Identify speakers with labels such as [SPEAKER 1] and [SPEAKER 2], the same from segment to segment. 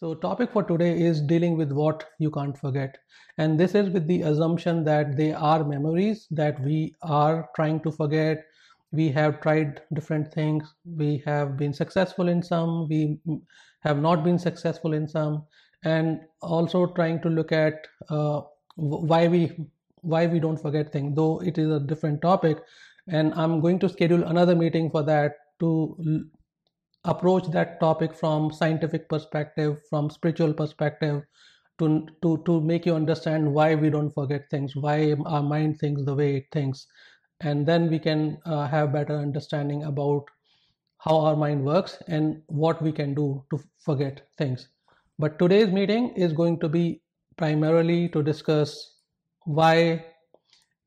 [SPEAKER 1] So topic for today is dealing with what you can't forget. And this is with the assumption that they are memories that we are trying to forget. We have tried different things. We have been successful in some. We have not been successful in some. And also trying to look at uh, why we why we don't forget things, though it is a different topic. And I'm going to schedule another meeting for that to approach that topic from scientific perspective from spiritual perspective to to to make you understand why we don't forget things why our mind thinks the way it thinks. And then we can uh, have better understanding about how our mind works and what we can do to forget things. But today's meeting is going to be primarily to discuss why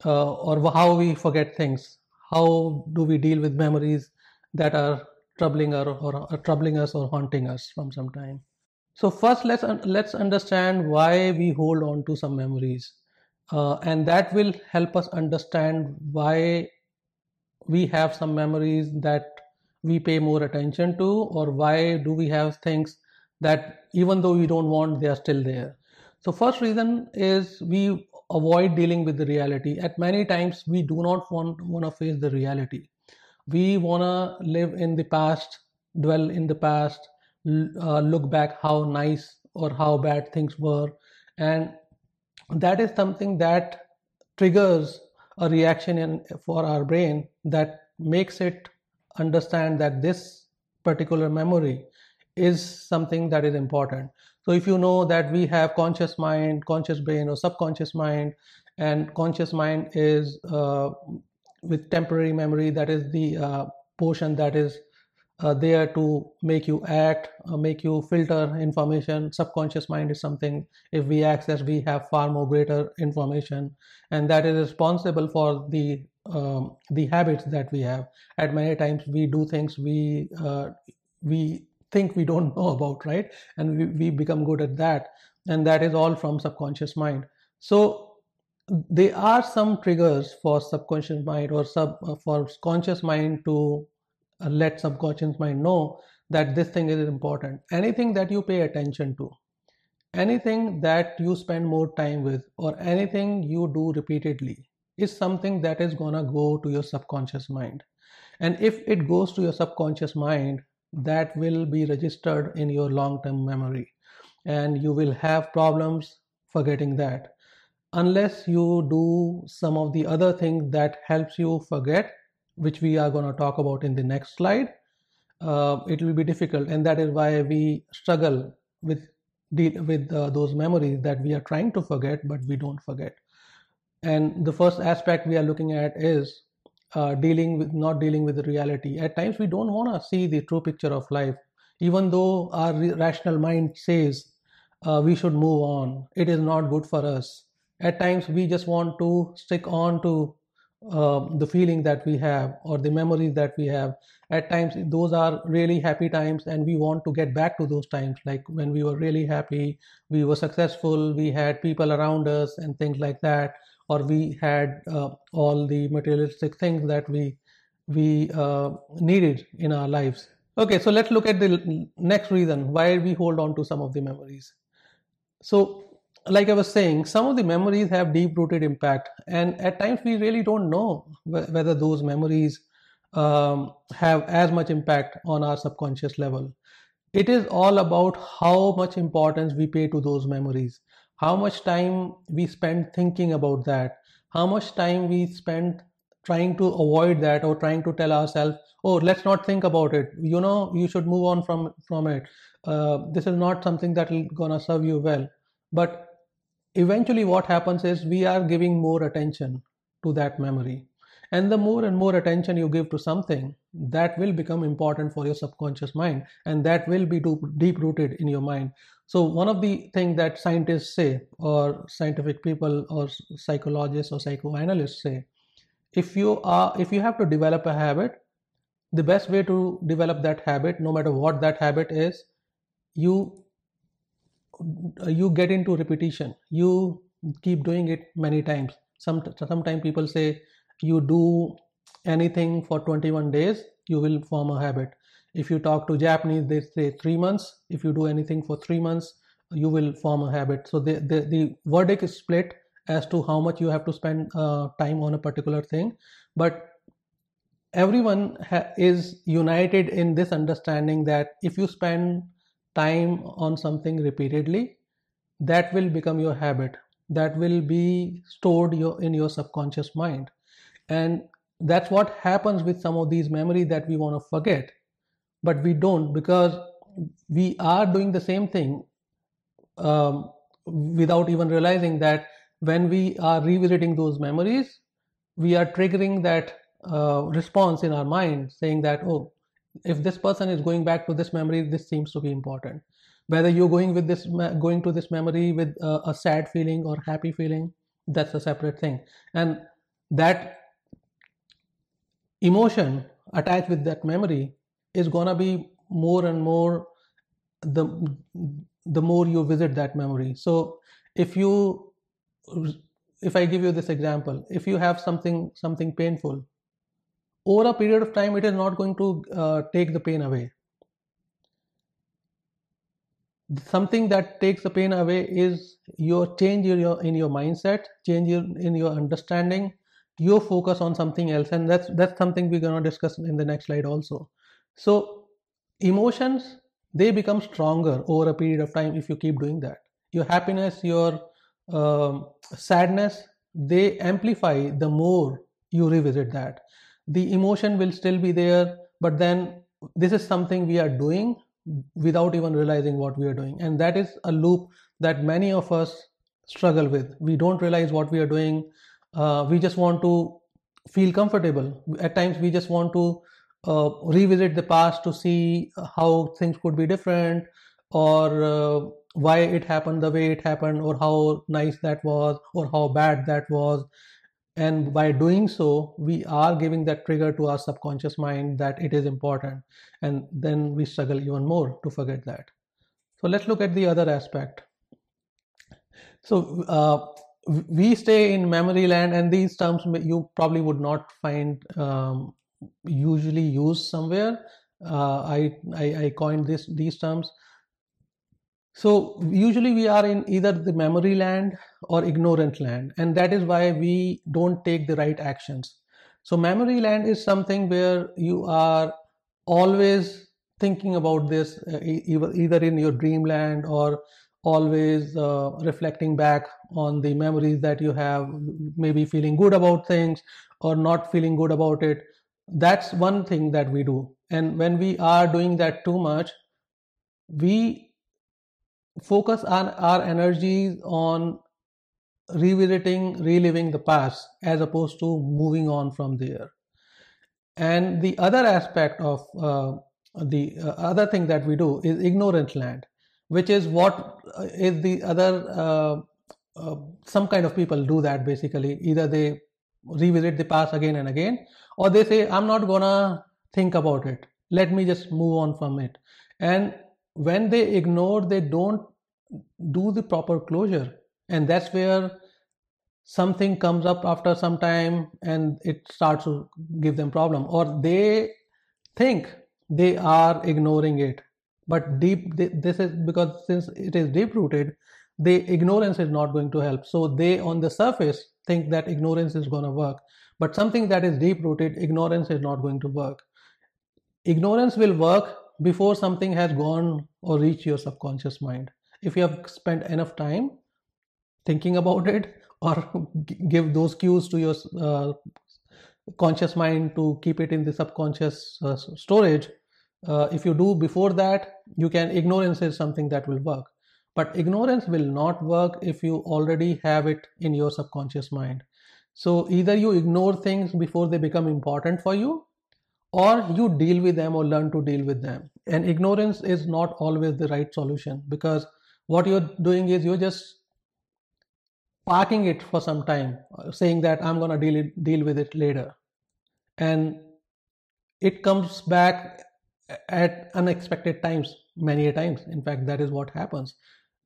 [SPEAKER 1] uh, or how we forget things. How do we deal with memories that are troubling or, or, or troubling us or haunting us from some time. So first, let's let's understand why we hold on to some memories, uh, and that will help us understand why we have some memories that we pay more attention to, or why do we have things that even though we don't want, they are still there. So first reason is we avoid dealing with the reality. At many times, we do not want want to face the reality we want to live in the past dwell in the past uh, look back how nice or how bad things were. And that is something that triggers a reaction in for our brain that makes it understand that this particular memory is something that is important. So if you know that we have conscious mind conscious brain or subconscious mind and conscious mind is uh, with temporary memory that is the uh, portion that is uh, there to make you act uh, make you filter information. Subconscious mind is something if we access we have far more greater information. And that is responsible for the um, the habits that we have. At many times we do things we uh, we think we don't know about right? And we, we become good at that. And that is all from subconscious mind. So there are some triggers for subconscious mind or sub uh, for conscious mind to uh, let subconscious mind know that this thing is important. Anything that you pay attention to anything that you spend more time with or anything you do repeatedly is something that is to go to your subconscious mind. And if it goes to your subconscious mind that will be registered in your long term memory. And you will have problems forgetting that unless you do some of the other things that helps you forget which we are going to talk about in the next slide uh, it will be difficult. And that is why we struggle with with uh, those memories that we are trying to forget but we don't forget. And the first aspect we are looking at is uh, dealing with not dealing with the reality. At times we don't want to see the true picture of life. Even though our rational mind says uh, we should move on it is not good for us at times we just want to stick on to uh, the feeling that we have or the memories that we have. At times those are really happy times and we want to get back to those times. Like when we were really happy we were successful we had people around us and things like that or we had uh, all the materialistic things that we we uh, needed in our lives. Okay so let's look at the next reason why we hold on to some of the memories. So like I was saying, some of the memories have deep rooted impact, and at times we really don't know whether those memories um, have as much impact on our subconscious level. It is all about how much importance we pay to those memories, how much time we spend thinking about that, how much time we spend trying to avoid that or trying to tell ourselves oh let's not think about it. You know you should move on from from it. Uh, this is not something that will gonna serve you well. But eventually what happens is we are giving more attention to that memory. And the more and more attention you give to something that will become important for your subconscious mind and that will be deep rooted in your mind. So one of the things that scientists say or scientific people or psychologists or psychoanalysts say if you are if you have to develop a habit the best way to develop that habit no matter what that habit is you you get into repetition. You keep doing it many times. Some sometimes people say you do anything for 21 days you will form a habit. If you talk to japanese they say three months. If you do anything for three months you will form a habit. So the, the, the verdict is split as to how much you have to spend uh, time on a particular thing. But everyone ha- is united in this understanding that if you spend time on something repeatedly that will become your habit. That will be stored your, in your subconscious mind. And that's what happens with some of these memories that we want to forget but we don't because we are doing the same thing um, without even realizing that when we are revisiting those memories we are triggering that uh, response in our mind saying that oh if this person is going back to this memory this seems to be important. Whether you're going with this going to this memory with a, a sad feeling or happy feeling that's a separate thing. And that emotion attached with that memory is to be more and more the the more you visit that memory. So if you if i give you this example if you have something something painful over a period of time it is not going to uh, take the pain away. Something that takes the pain away is your change in your in your mindset change in your understanding your focus on something else and that's that's something we're going to discuss in the next slide also. So emotions they become stronger over a period of time if you keep doing that. Your happiness your um, sadness they amplify the more you revisit that the emotion will still be there but then this is something we are doing without even realizing what we are doing. And that is a loop that many of us struggle with. We don't realize what we are doing. Uh, we just want to feel comfortable. At times we just want to uh, revisit the past to see how things could be different or uh, why it happened the way it happened or how nice that was or how bad that was and by doing so we are giving that trigger to our subconscious mind that it is important. And then we struggle even more to forget that. So let's look at the other aspect. So uh, we stay in memory land and these terms you probably would not find um, usually used somewhere. Uh, I, I, I coined this these terms so usually we are in either the memory land or ignorant land, and that is why we don't take the right actions. So memory land is something where you are always thinking about this, uh, either in your dreamland or always uh, reflecting back on the memories that you have, maybe feeling good about things or not feeling good about it. That's one thing that we do. And when we are doing that too much, we focus on our energies on revisiting, reliving the past as opposed to moving on from there. And the other aspect of uh, the uh, other thing that we do is ignorant land, which is what uh, the other, uh, uh, some kind of people do that basically. Either they revisit the past again and again, or they say, I'm not gonna think about it. Let me just move on from it. And when they ignore they don't do the proper closure. And that's where something comes up after some time and it starts to give them problem. Or they think they are ignoring it. But deep this is because since it is deep rooted the ignorance is not going to help. So they on the surface think that ignorance is going to work. But something that is deep rooted ignorance is not going to work. Ignorance will work before something has gone or reached your subconscious mind. If you have spent enough time thinking about it or give those cues to your uh, conscious mind to keep it in the subconscious uh, storage uh, if you do before that you can ignorance is something that will work. But ignorance will not work if you already have it in your subconscious mind. So either you ignore things before they become important for you or you deal with them or learn to deal with them. And ignorance is not always the right solution because what you're doing is you're just parking it for some time saying that i'm going to deal it, deal with it later. And it comes back at unexpected times many a times. In fact that is what happens.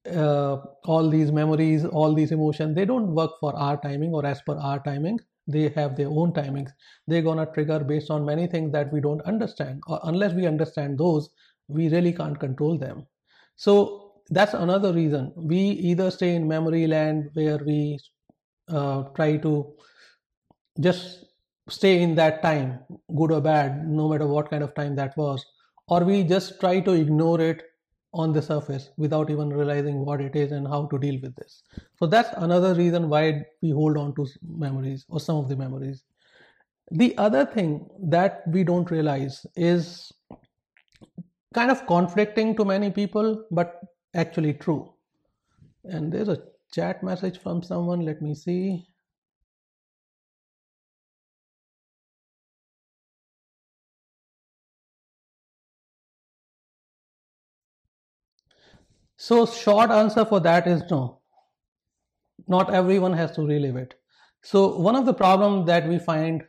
[SPEAKER 1] Uh, all these memories all these emotions they don't work for our timing or as per our timing they have their own timings. They're going to trigger based on many things that we don't understand or unless we understand those we really can't control them. So that's another reason. We either stay in memory land where we uh, try to just stay in that time good or bad no matter what kind of time that was or we just try to ignore it on the surface without even realizing what it is and how to deal with this. So that's another reason why we hold on to memories or some of the memories. The other thing that we don't realize is kind of conflicting to many people, but actually true. And there's a chat message from someone. Let me see. So short answer for that is no. Not everyone has to relive it. So one of the problems that we find,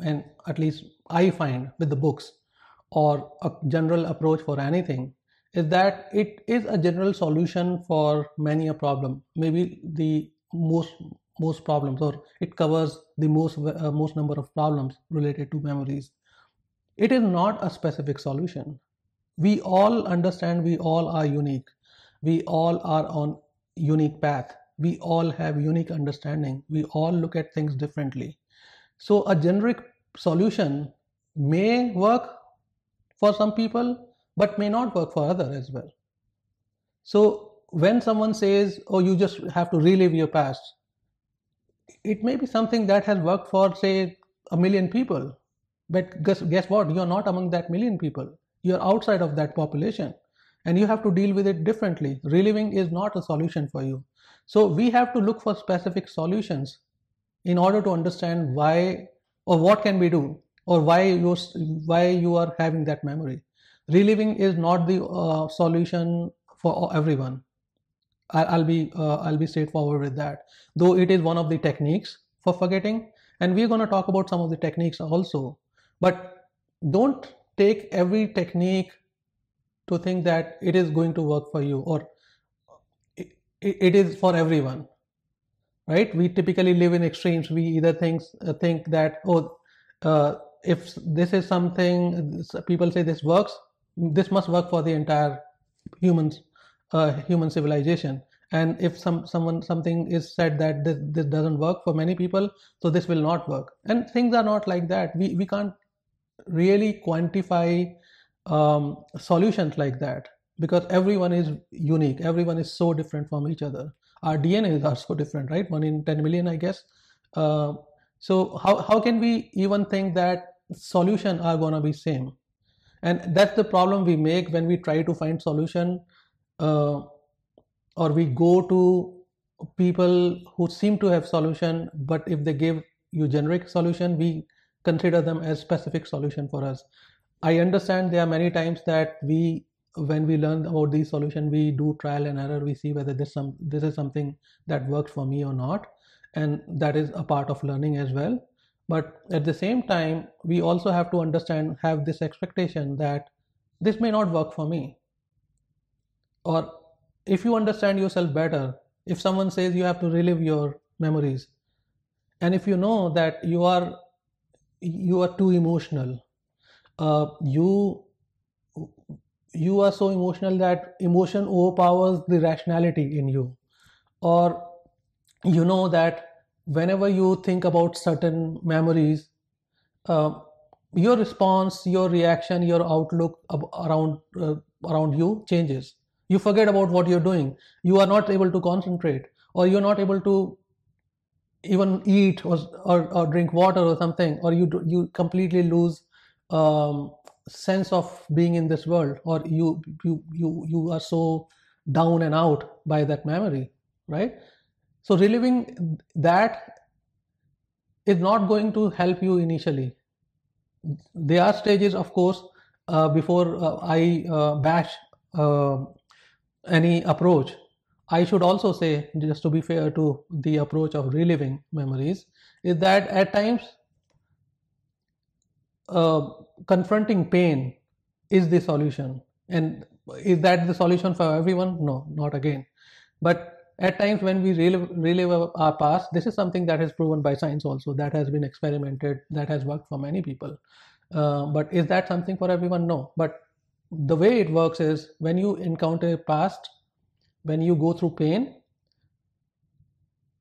[SPEAKER 1] and at least I find with the books or a general approach for anything, is that it is a general solution for many a problem. Maybe the most most problems, or it covers the most uh, most number of problems related to memories. It is not a specific solution. We all understand we all are unique we all are on unique path. We all have unique understanding. We all look at things differently. So a generic solution may work for some people but may not work for other as well. So when someone says oh you just have to relive your past it may be something that has worked for say a million people. But guess, guess what? You're not among that million people. You're outside of that population and you have to deal with it differently. Reliving is not a solution for you. So we have to look for specific solutions in order to understand why or what can we do or why you why you are having that memory. Reliving is not the uh, solution for everyone. I'll, be uh, I'll be straightforward with that. Though it is one of the techniques for forgetting, and we're going to talk about some of the techniques also. But don't take every technique to think that it is going to work for you or it, it is for everyone right? We typically live in extremes. We either think uh, think that oh uh, if this is something people say this works this must work for the entire humans uh, human civilization. And if some someone something is said that this, this doesn't work for many people so this will not work. And things are not like that. We we can't really quantify um, solutions like that. Because everyone is unique. Everyone is so different from each other. Our dnas are so different right? 1 in 10 million i guess. Uh, so how, how can we even think that solution are going to be same? And that's the problem we make when we try to find solution uh, or we go to people who seem to have solution but if they give you generic solution we consider them as specific solution for us I understand there are many times that we when we learn about these solution we do trial and error. We see whether this some this is something that works for me or not. And that is a part of learning as well. But at the same time we also have to understand have this expectation that this may not work for me. Or if you understand yourself better if someone says you have to relive your memories and if you know that you are you are too emotional uh, you you are so emotional that emotion overpowers the rationality in you. Or you know that whenever you think about certain memories uh, your response your reaction your outlook around uh, around you changes. You forget about what you're doing. You are not able to concentrate or you're not able to even eat or, or, or drink water or something or you you completely lose um, sense of being in this world or you you you you are so down and out by that memory right? So reliving that is not going to help you initially. There are stages of course uh, before uh, i uh, bash uh, any approach. I should also say just to be fair to the approach of reliving memories is that at times confronting pain is the solution. And is that the solution for everyone? No not again. But at times when we relive, relive our past this is something that is proven by science also that has been experimented that has worked for many people. Uh, but is that something for everyone? No. But the way it works is when you encounter a past when you go through pain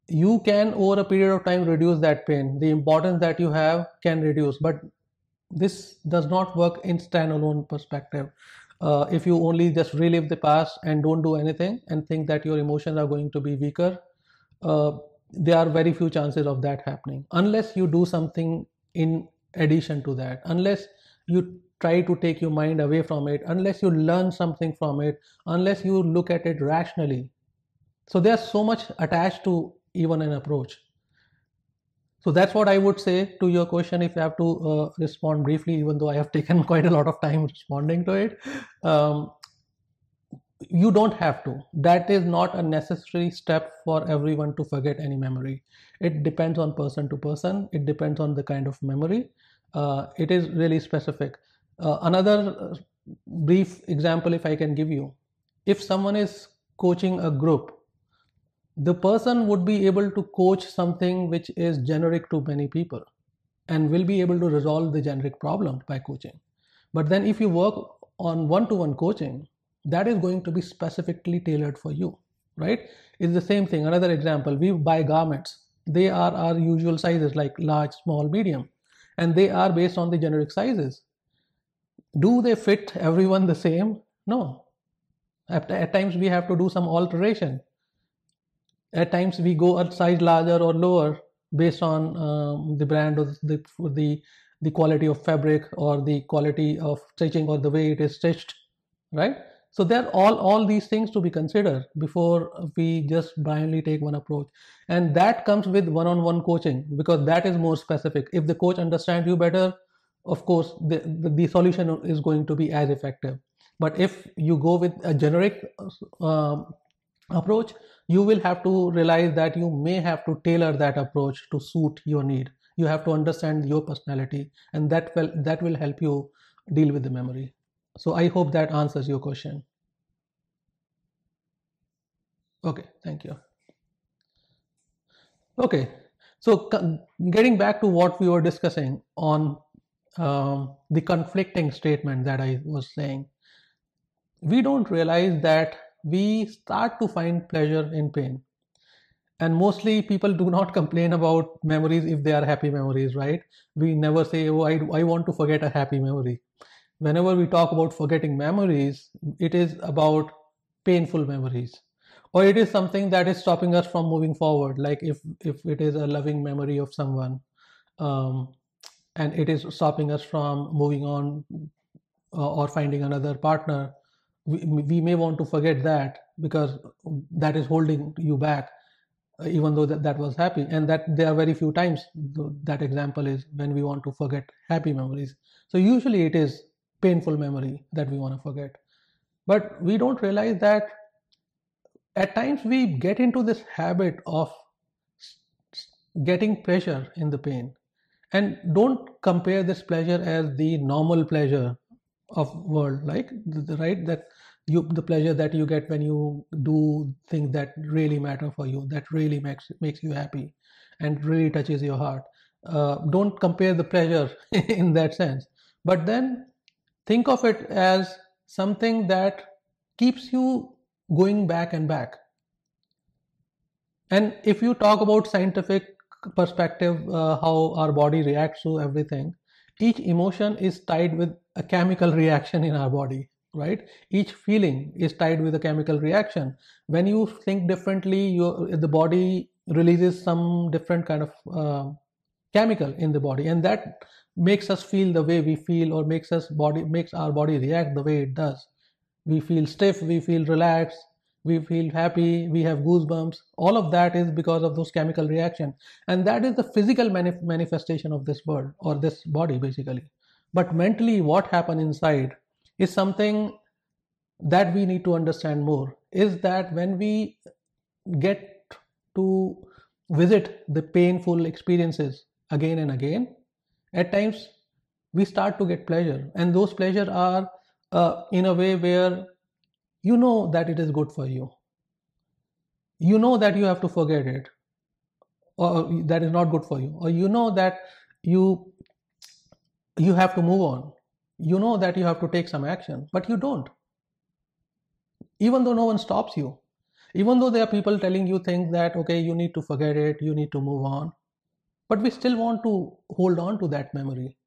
[SPEAKER 1] you can over a period of time reduce that pain. The importance that you have can reduce. But this does not work in standalone perspective. Uh, if you only just relive the past and don't do anything and think that your emotions are going to be weaker uh, there are very few chances of that happening. Unless you do something in addition to that unless you try to take your mind away from it unless you learn something from it unless you look at it rationally. So there's so much attached to even an approach so that's what i would say to your question if you have to uh, respond briefly even though i have taken quite a lot of time responding to it. Um, you don't have to. That is not a necessary step for everyone to forget any memory. It depends on person to person. It depends on the kind of memory. Uh, it is really specific. Uh, another uh, brief example, if I can give you, if someone is coaching a group, the person would be able to coach something which is generic to many people and will be able to resolve the generic problem by coaching. But then if you work on one-to-one coaching, that is going to be specifically tailored for you, right? It's the same thing. Another example, we buy garments. They are our usual sizes like large, small, medium, and they are based on the generic sizes do they fit everyone the same no at, at times we have to do some alteration at times we go a size larger or lower based on um, the brand or the, the the quality of fabric or the quality of stitching or the way it is stitched right? So there are all all these things to be considered before we just blindly take one approach. And that comes with one-on-one coaching because that is more specific. If the coach understands you better of course the, the, the, solution is going to be as effective. But if you go with a generic uh, approach you will have to realize that you may have to tailor that approach to suit your need. You have to understand your personality and that will that will help you deal with the memory. So i hope that answers your question. Okay thank you. Okay so getting back to what we were discussing on um, the conflicting statement that I was saying, we don't realize that we start to find pleasure in pain. And mostly people do not complain about memories if they are happy memories, right? We never say, Oh, I, I want to forget a happy memory. Whenever we talk about forgetting memories, it is about painful memories or it is something that is stopping us from moving forward like if if it is a loving memory of someone um, and it is stopping us from moving on uh, or finding another partner we, we may want to forget that because that is holding you back uh, even though that, that was happy. And that there are very few times that example is when we want to forget happy memories. So usually it is painful memory that we want to forget. But we don't realize that at times we get into this habit of getting pleasure in the pain. And don't compare this pleasure as the normal pleasure of world like right? That you the pleasure that you get when you do things that really matter for you that really makes makes you happy and really touches your heart. Uh, don't compare the pleasure in that sense. But then think of it as something that keeps you going back and back. And if you talk about scientific perspective uh, how our body reacts to everything each emotion is tied with a chemical reaction in our body right? Each feeling is tied with a chemical reaction. When you think differently your the body releases some different kind of uh, chemical in the body and that makes us feel the way we feel or makes us body makes our body react the way it does. We feel stiff we feel relaxed we feel happy we have goosebumps. All of that is because of those chemical reaction and that is the physical manif- manifestation of this world or this body basically. But mentally what happened inside is something that we need to understand more is that when we get to visit the painful experiences again and again at times we start to get pleasure. And those pleasure are uh, in a way where you know that it is good for you. You know that you have to forget it or that is not good for you. Or you know that you you have to move on you know that you have to take some action but you don't. Even though no one stops you even though there are people telling you things that okay you need to forget it you need to move on but we still want to hold on to that memory.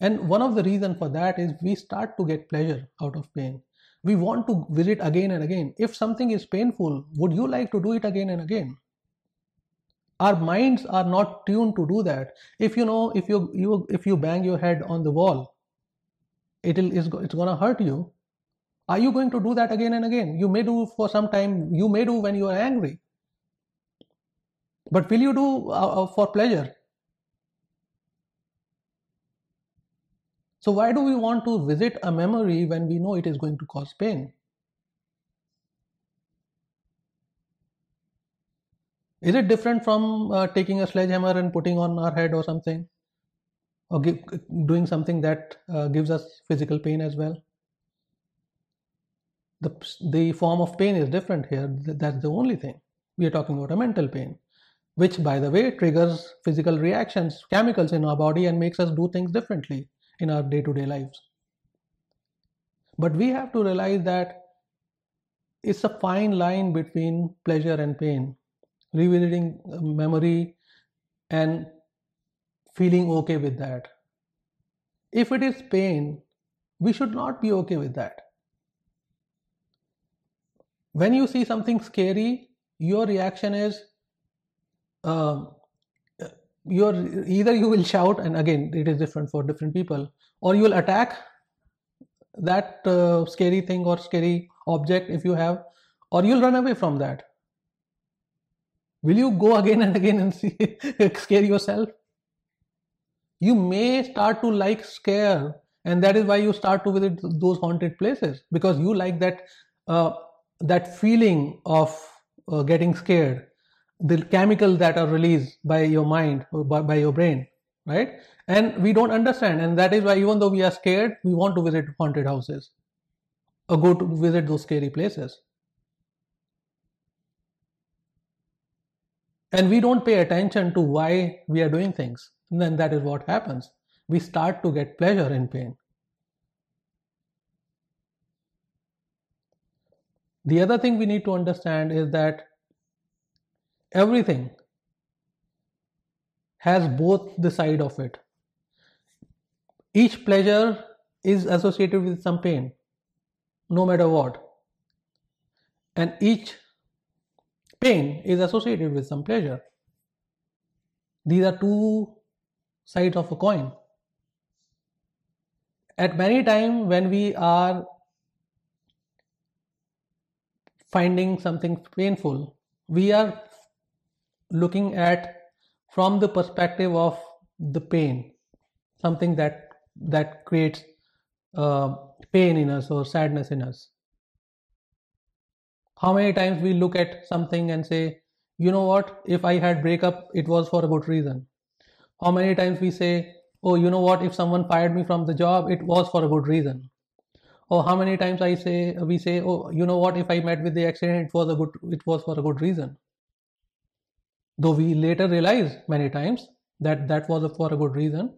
[SPEAKER 1] And one of the reason for that is we start to get pleasure out of pain. We want to visit again and again. If something is painful would you like to do it again and again our minds are not tuned to do that. If you know if you you if you bang your head on the wall it'll it's, it's going to hurt you. Are you going to do that again and again? You may do for some time you may do when you are angry. But will you do uh, uh for pleasure? So why do we want to visit a memory when we know it is going to cause pain Is it different from uh, taking a sledgehammer and putting on our head or something? Or give, doing something that uh, gives us physical pain as well? The, the form of pain is different here. That's the only thing. We are talking about a mental pain, which, by the way, triggers physical reactions, chemicals in our body, and makes us do things differently in our day to day lives. But we have to realize that it's a fine line between pleasure and pain revisiting memory and feeling okay with that. If it is pain, we should not be okay with that. When you see something scary, your reaction is uh, either you will shout, and again, it is different for different people, or you will attack that uh, scary thing or scary object if you have, or you'll run away from that will you go again and again and see, scare yourself? You may start to like scare and that is why you start to visit those haunted places because you like that uh, that feeling of uh, getting scared. The chemicals that are released by your mind by, by your brain right? And we don't understand and that is why even though we are scared we want to visit haunted houses or go to visit those scary places and we don't pay attention to why we are doing things, then that is what happens. We start to get pleasure in pain. The other thing we need to understand is that everything has both the side of it. Each pleasure is associated with some pain, no matter what. And each pain is associated with some pleasure. These are two sides of a coin. At many times when we are finding something painful, we are looking at from the perspective of the pain, something that that creates uh, pain in us or sadness in us how many times we look at something and say you know what? If i had breakup it was for a good reason. How many times we say oh you know what? If someone fired me from the job it was for a good reason. Or how many times i say we say oh you know what? If i met with the accident it was a good it was for a good reason. Though we later realize many times that that was for a good reason.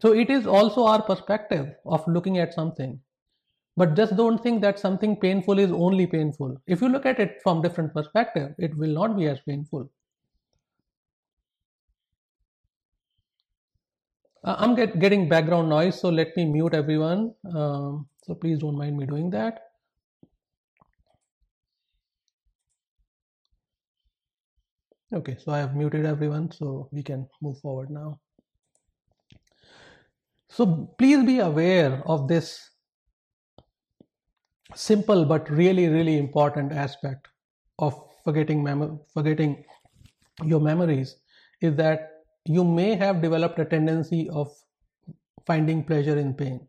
[SPEAKER 1] So it is also our perspective of looking at something but just don't think that something painful is only painful. If you look at it from different perspective it will not be as painful. Uh, i'm get, getting background noise so let me mute everyone. Um, so please don't mind me doing that. Okay so i have muted everyone so we can move forward now. So please be aware of this simple but really really important aspect of forgetting mem- forgetting your memories is that you may have developed a tendency of finding pleasure in pain.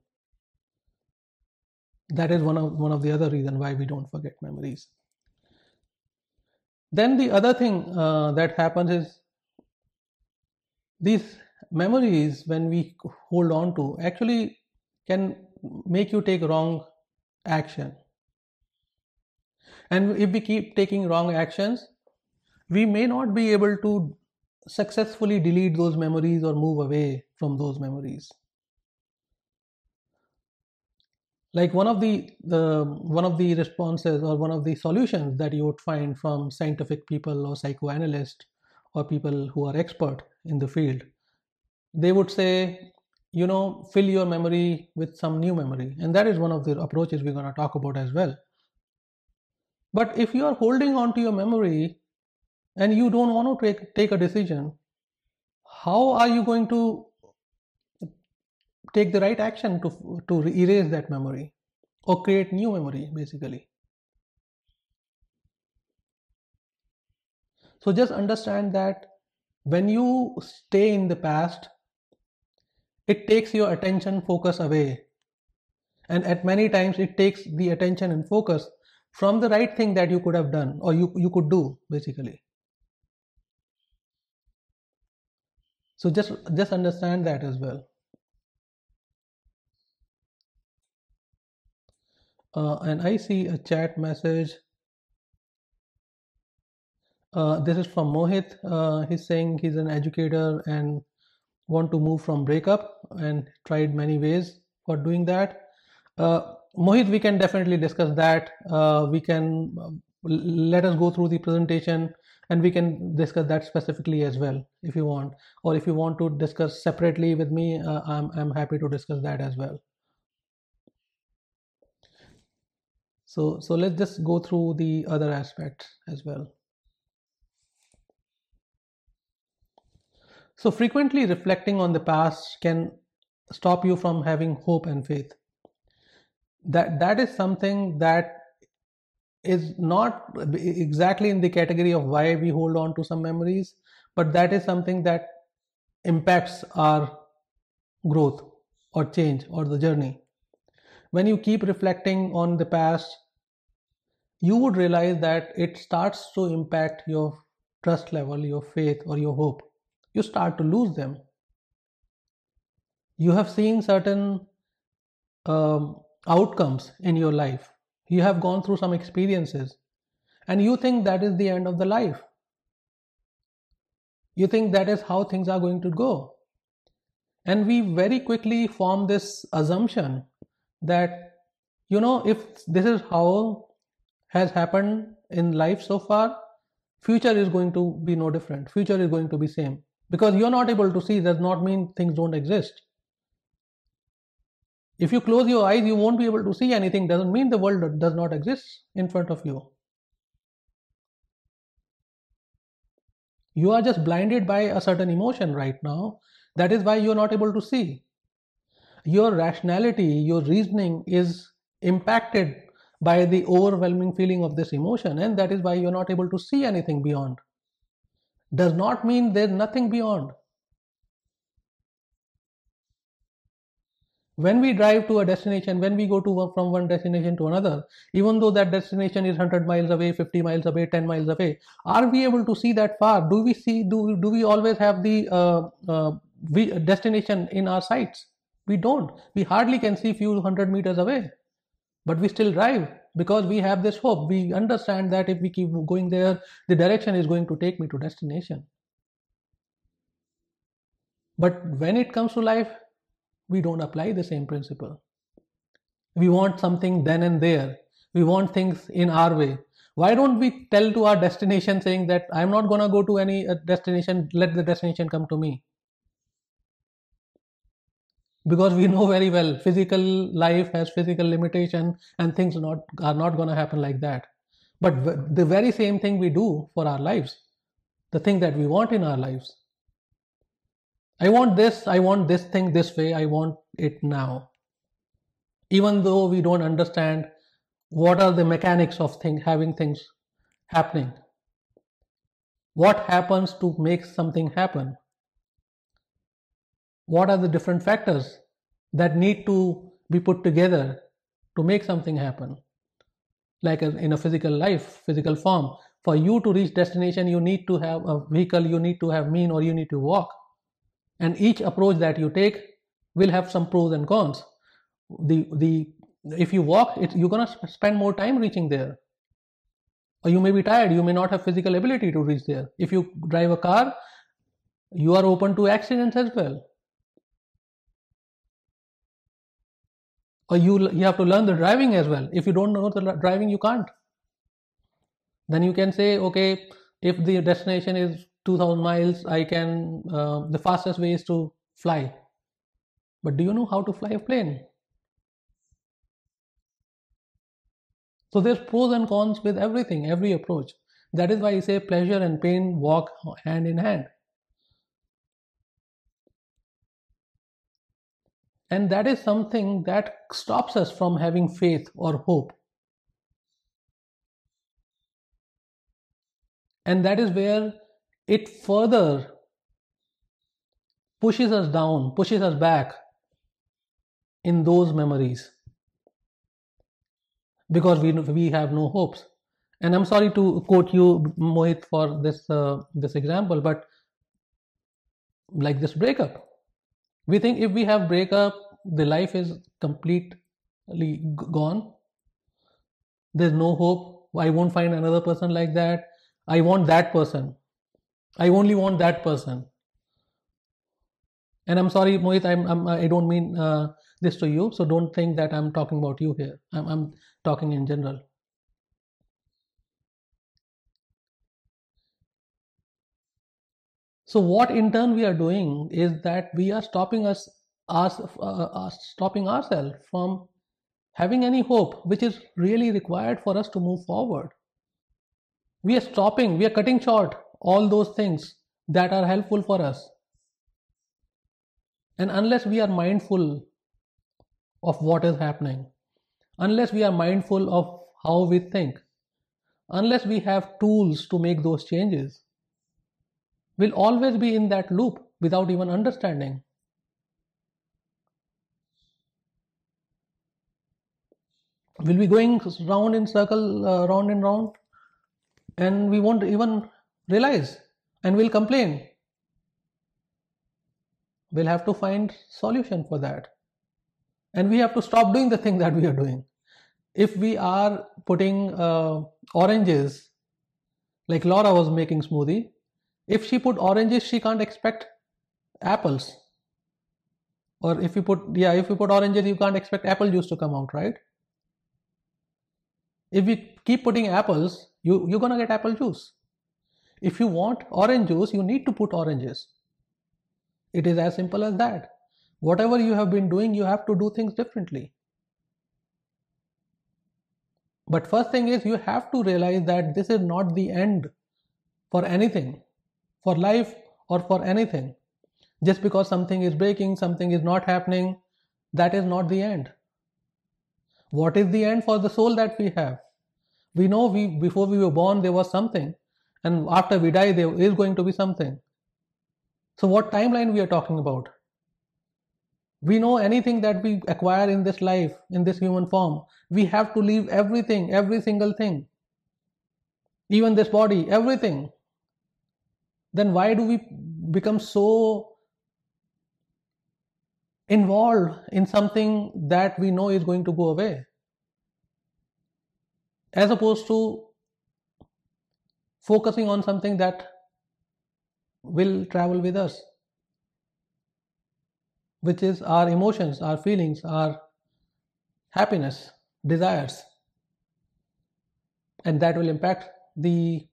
[SPEAKER 1] That is one of one of the other reason why we don't forget memories. Then the other thing uh, that happens is these memories when we hold on to actually can make you take wrong action. And if we keep taking wrong actions, we may not be able to successfully delete those memories or move away from those memories. Like one of the, the one of the responses or one of the solutions that you would find from scientific people or psychoanalysts or people who are expert in the field, they would say, you know, fill your memory with some new memory, and that is one of the approaches we're going to talk about as well. But if you are holding on to your memory and you don't want to take, take a decision, how are you going to take the right action to, to erase that memory or create new memory basically? So just understand that when you stay in the past, it takes your attention focus away. And at many times, it takes the attention and focus from the right thing that you could have done or you, you could do basically. So just just understand that as well. Uh, and i see a chat message. Uh, this is from mohit. Uh, he's saying he's an educator and want to move from breakup and tried many ways for doing that. Uh, Mohit, we can definitely discuss that. Uh, we can uh, let us go through the presentation and we can discuss that specifically as well if you want. Or if you want to discuss separately with me uh, I'm, I'm happy to discuss that as well. So so let's just go through the other aspects as well so frequently reflecting on the past can stop you from having hope and faith. That that is something that is not exactly in the category of why we hold on to some memories but that is something that impacts our growth or change or the journey. When you keep reflecting on the past you would realize that it starts to impact your trust level your faith or your hope you start to lose them you have seen certain um, outcomes in your life. You have gone through some experiences and you think that is the end of the life. You think that is how things are going to go. And we very quickly form this assumption that, you know, if this is how has happened in life so far, future is going to be no different. Future is going to be same. Because you're not able to see does not mean things don't exist. If you close your eyes, you won't be able to see anything. Doesn't mean the world does not exist in front of you. You are just blinded by a certain emotion right now. That is why you're not able to see. Your rationality, your reasoning is impacted by the overwhelming feeling of this emotion, and that is why you're not able to see anything beyond. Does not mean there's nothing beyond. when we drive to a destination when we go to from one destination to another even though that destination is 100 miles away 50 miles away 10 miles away are we able to see that far? Do we see do, do we always have the uh, uh, we, destination in our sights? We don't. We hardly can see few hundred meters away but we still drive because we have this hope we understand that if we keep going there the direction is going to take me to destination but when it comes to life we don't apply the same principle. We want something then and there. We want things in our way. Why don't we tell to our destination saying that I'm not going to go to any uh, destination, let the destination come to me? Because we know very well physical life has physical limitation and things not, are not going to happen like that. But the very same thing we do for our lives, the thing that we want in our lives I want this, I want this thing this way, I want it now. Even though we don't understand what are the mechanics of thing, having things happening. What happens to make something happen? What are the different factors that need to be put together to make something happen? Like in a physical life, physical form. For you to reach destination, you need to have a vehicle, you need to have mean, or you need to walk and each approach that you take will have some pros and cons the the if you walk it, you're going to spend more time reaching there or you may be tired you may not have physical ability to reach there if you drive a car you are open to accidents as well or you you have to learn the driving as well if you don't know the driving you can't then you can say okay if the destination is 2000 miles i can uh, the fastest way is to fly but do you know how to fly a plane So there's pros and cons with everything, every approach. That is why I say pleasure and pain walk hand in hand. And that is something that stops us from having faith or hope. And that is where it further pushes us down, pushes us back in those memories. Because we we have no hopes. And i'm sorry to quote you mohit for this uh, this example but like this breakup we think if we have breakup the life is completely gone. There's no hope. I won't find another person like that. I want that person. I only want that person. And i'm sorry mohit i'm, I'm i don't mean uh, this to you so don't think that i'm talking about you here. I'm, I'm talking in general so what in turn we are doing is that we are stopping us, us uh, uh, stopping ourselves from having any hope which is really required for us to move forward. We are stopping we are cutting short all those things that are helpful for us. And unless we are mindful of what is happening, unless we are mindful of how we think, unless we have tools to make those changes, we'll always be in that loop without even understanding. We'll be going round in circle, uh, round and round, and we won't even realize, and we'll complain. We'll have to find solution for that and we have to stop doing the thing that we are doing if we are putting uh, oranges like laura was making smoothie if she put oranges she can't expect apples. Or if you put yeah if you put oranges you can't expect apple juice to come out right? If we keep putting apples you you're to get apple juice. If you want orange juice you need to put oranges. It is as simple as that. Whatever you have been doing you have to do things differently. But first thing is you have to realize that this is not the end for anything for life or for anything. Just because something is breaking something is not happening that is not the end. What is the end for the soul that we have? We know we before we were born there was something and after we die there is going to be something. So what timeline we are talking about? We know anything that we acquire in this life in this human form we have to leave everything every single thing. Even this body everything then why do we become so involved in something that we know is going to go away as opposed to focusing on something that will travel with us which is our emotions, our feelings, our happiness, desires. And that will impact the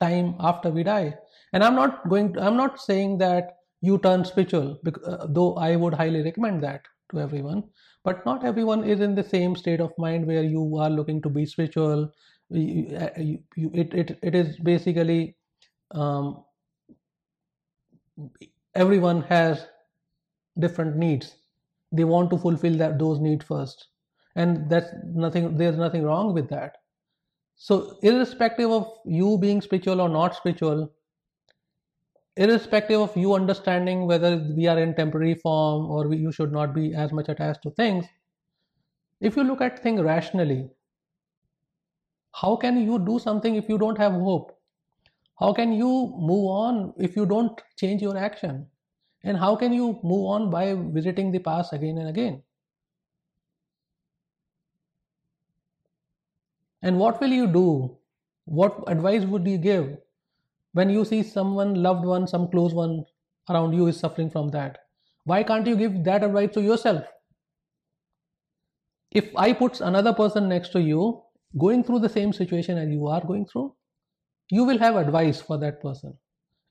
[SPEAKER 1] time after we die. And I'm not going to, I'm not saying that you turn spiritual, uh, though I would highly recommend that to everyone. But not everyone is in the same state of mind where you are looking to be spiritual. You, uh, you, you, it, it, it is basically um, everyone has different needs they want to fulfill that those needs first and that's nothing there's nothing wrong with that so irrespective of you being spiritual or not spiritual irrespective of you understanding whether we are in temporary form or we, you should not be as much attached to things if you look at things rationally how can you do something if you don't have hope how can you move on if you don't change your action and how can you move on by visiting the past again and again? And what will you do? What advice would you give when you see someone, loved one, some close one around you is suffering from that? Why can't you give that advice to yourself? If I put another person next to you going through the same situation as you are going through, you will have advice for that person.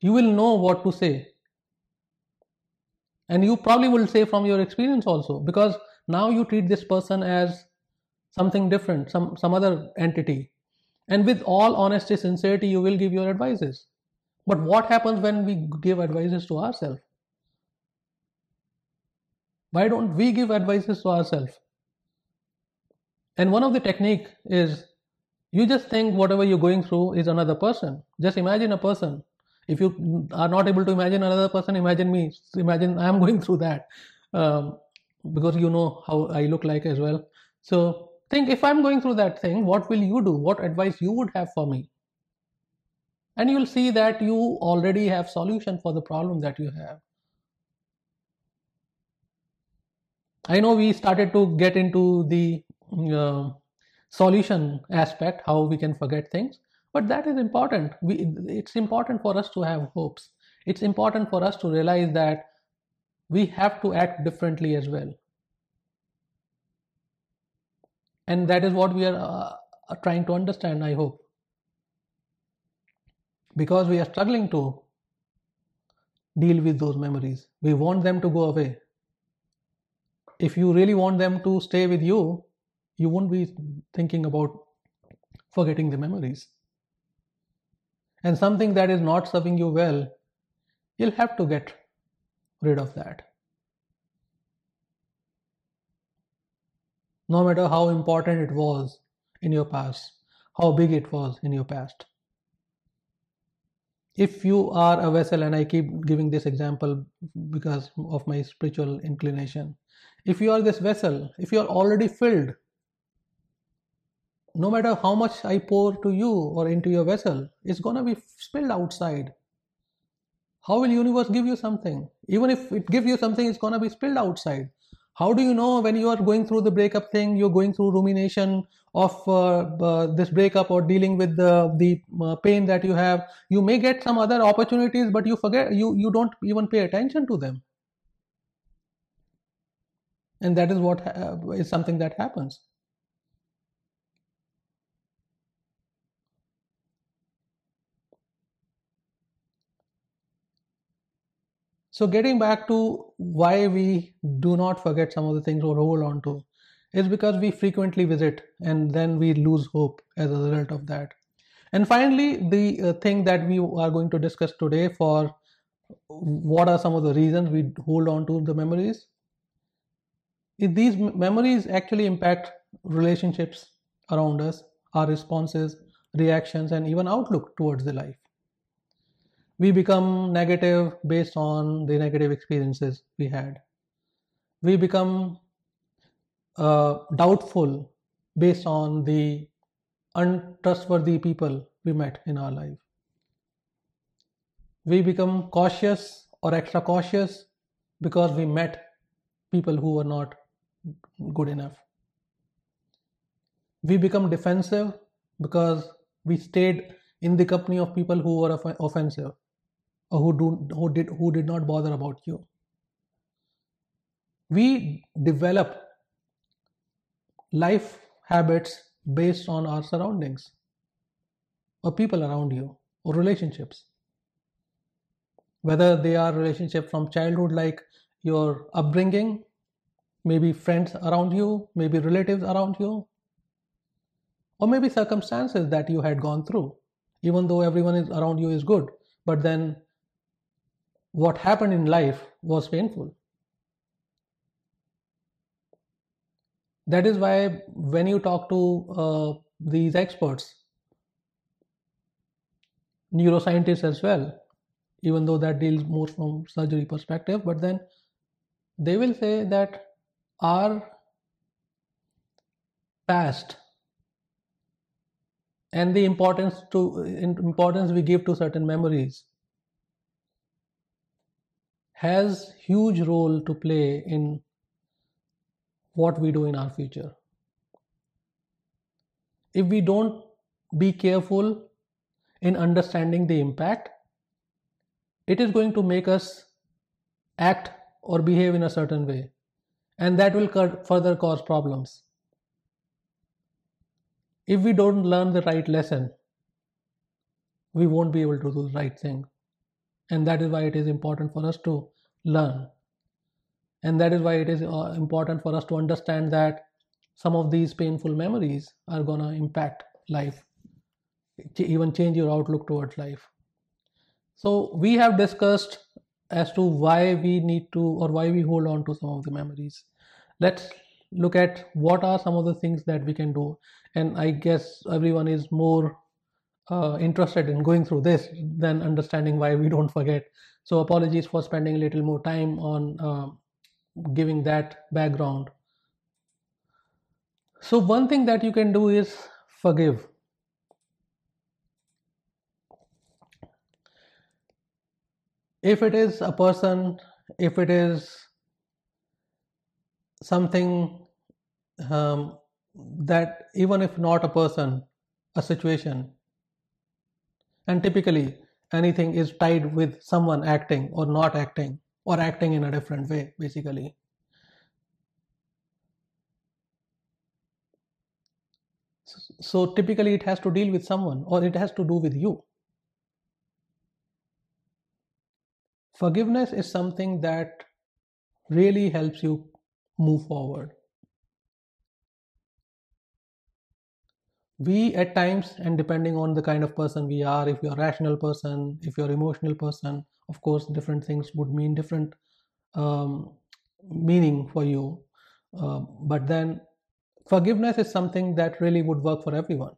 [SPEAKER 1] You will know what to say. And you probably will say from your experience also because now you treat this person as something different, some, some other entity. And with all honesty, sincerity, you will give your advices. But what happens when we give advices to ourselves? Why don't we give advices to ourselves? And one of the technique is you just think whatever you're going through is another person. Just imagine a person. If you are not able to imagine another person, imagine me. Imagine I am going through that um, because you know how I look like as well. So think if I'm going through that thing, what will you do? What advice you would have for me? And you'll see that you already have solution for the problem that you have. I know we started to get into the uh, solution aspect, how we can forget things, but that is important. We, it's important for us to have hopes. It's important for us to realize that we have to act differently as well. And that is what we are uh, trying to understand, I hope. Because we are struggling to deal with those memories. We want them to go away. If you really want them to stay with you, you won't be thinking about forgetting the memories. And something that is not serving you well, you'll have to get rid of that. No matter how important it was in your past, how big it was in your past. If you are a vessel, and I keep giving this example because of my spiritual inclination, if you are this vessel, if you are already filled no matter how much I pour to you or into your vessel, it's gonna be spilled outside. How will universe give you something? Even if it gives you something, it's gonna be spilled outside. How do you know when you are going through the breakup thing, you're going through rumination of uh, uh, this breakup or dealing with the the uh, pain that you have? You may get some other opportunities, but you forget you you don't even pay attention to them, and that is what is something that happens. So getting back to why we do not forget some of the things or hold on to is because we frequently visit and then we lose hope as a result of that. And finally, the uh, thing that we are going to discuss today for what are some of the reasons we hold on to the memories. If these memories actually impact relationships around us, our responses, reactions, and even outlook towards the life we become negative based on the negative experiences we had. We become uh, doubtful based on the untrustworthy people we met in our life. We become cautious or extra cautious because we met people who were not good enough. We become defensive because we stayed in the company of people who were offensive or who do who did who did not bother about you. We develop life habits based on our surroundings or people around you or relationships. Whether they are relationships from childhood like your upbringing maybe friends around you maybe relatives around you or maybe circumstances that you had gone through. Even though everyone is around you is good but then what happened in life was painful. That is why when you talk to uh, these experts, neuroscientists as well, even though that deals more from surgery perspective, but then they will say that our past and the importance to importance we give to certain memories has huge role to play in what we do in our future if we don't be careful in understanding the impact, it is going to make us act or behave in a certain way, and that will further cause problems. If we don't learn the right lesson, we won't be able to do the right thing. And that is why it is important for us to learn. And that is why it is uh, important for us to understand that some of these painful memories are going to impact life, even change your outlook towards life. So, we have discussed as to why we need to or why we hold on to some of the memories. Let's look at what are some of the things that we can do. And I guess everyone is more uh, interested in going through this than understanding why we don't forget. So, apologies for spending a little more time on uh, giving that background. So, one thing that you can do is forgive. If it is a person, if it is something um, that even if not a person, a situation, and typically anything is tied with someone acting or not acting or acting in a different way basically. So typically it has to deal with someone or it has to do with you. Forgiveness is something that really helps you move forward we at times and depending on the kind of person we are if you're a rational person if you're emotional person of course different things would mean different um, meaning for you. Uh, but then forgiveness is something that really would work for everyone.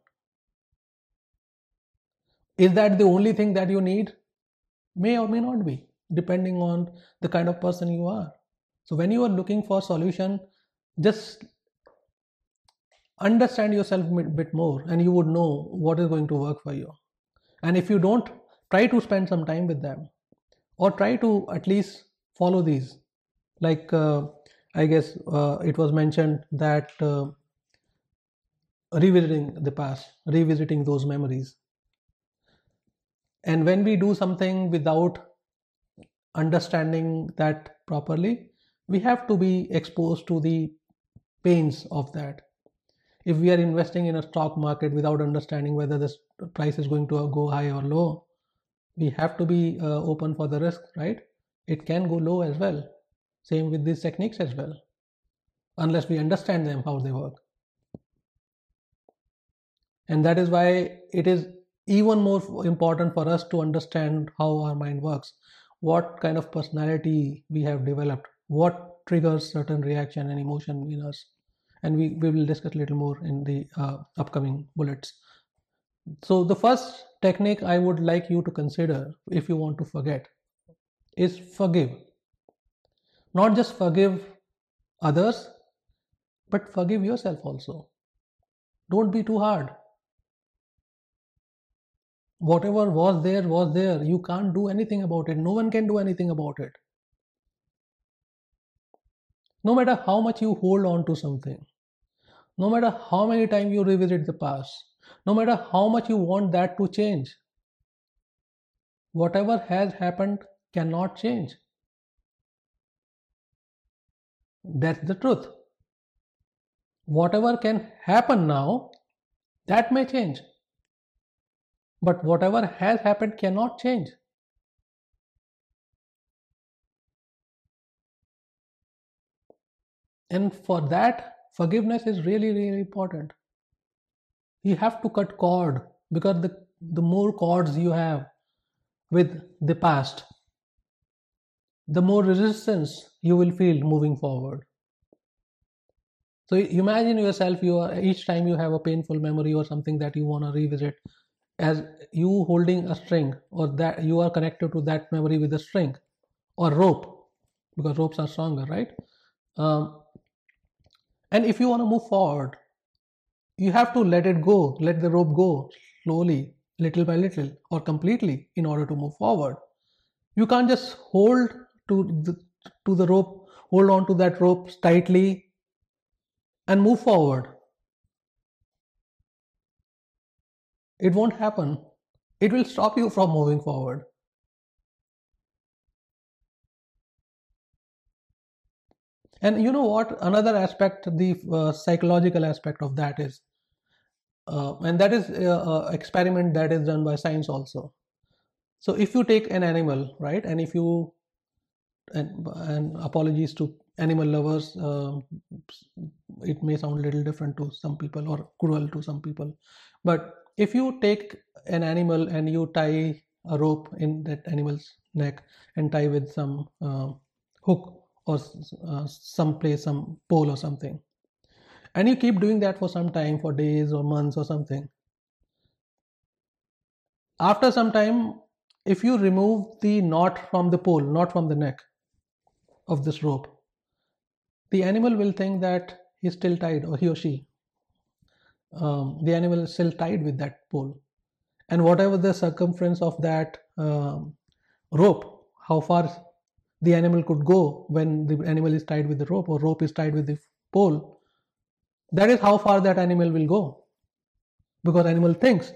[SPEAKER 1] Is that the only thing that you need? May or may not be depending on the kind of person you are. So when you are looking for solution just understand yourself a bit more and you would know what is going to work for you. And if you don't try to spend some time with them or try to at least follow these. Like uh, i guess uh, it was mentioned that uh, revisiting the past revisiting those memories. And when we do something without understanding that properly we have to be exposed to the pains of that if we are investing in a stock market without understanding whether this price is going to go high or low we have to be uh, open for the risk right? It can go low as well. Same with these techniques as well. Unless we understand them how they work. And that is why it is even more important for us to understand how our mind works. What kind of personality we have developed. What triggers certain reaction and emotion in us and we, we will discuss a little more in the uh, upcoming bullets. So the first technique I would like you to consider if you want to forget is forgive. Not just forgive others, but forgive yourself also. Don't be too hard. Whatever was there was there. You can't do anything about it. No one can do anything about it. No matter how much you hold on to something, no matter how many times you revisit the past, no matter how much you want that to change, whatever has happened cannot change. That's the truth. Whatever can happen now, that may change. But whatever has happened cannot change. And for that, forgiveness is really really important. You have to cut cord because the the more cords you have with the past the more resistance you will feel moving forward. So imagine yourself you are each time you have a painful memory or something that you want to revisit as you holding a string or that you are connected to that memory with a string or rope because ropes are stronger right? Um, and if you want to move forward, you have to let it go, let the rope go slowly, little by little, or completely in order to move forward. You can't just hold to the, to the rope, hold on to that rope tightly and move forward. it won't happen. It will stop you from moving forward. And you know what? Another aspect, the uh, psychological aspect of that is, uh, and that is uh, uh experiment that is done by science also. So if you take an animal, right, and if you, and, and apologies to animal lovers, uh, it may sound a little different to some people or cruel to some people, but if you take an animal and you tie a rope in that animal's neck and tie with some uh, hook or uh, some place some pole or something. And you keep doing that for some time for days or months or something. After some time if you remove the knot from the pole not from the neck of this rope the animal will think that he's still tied or he or she um, the animal is still tied with that pole. And whatever the circumference of that um, rope how far the animal could go when the animal is tied with the rope or rope is tied with the pole. That is how far that animal will go. Because animal thinks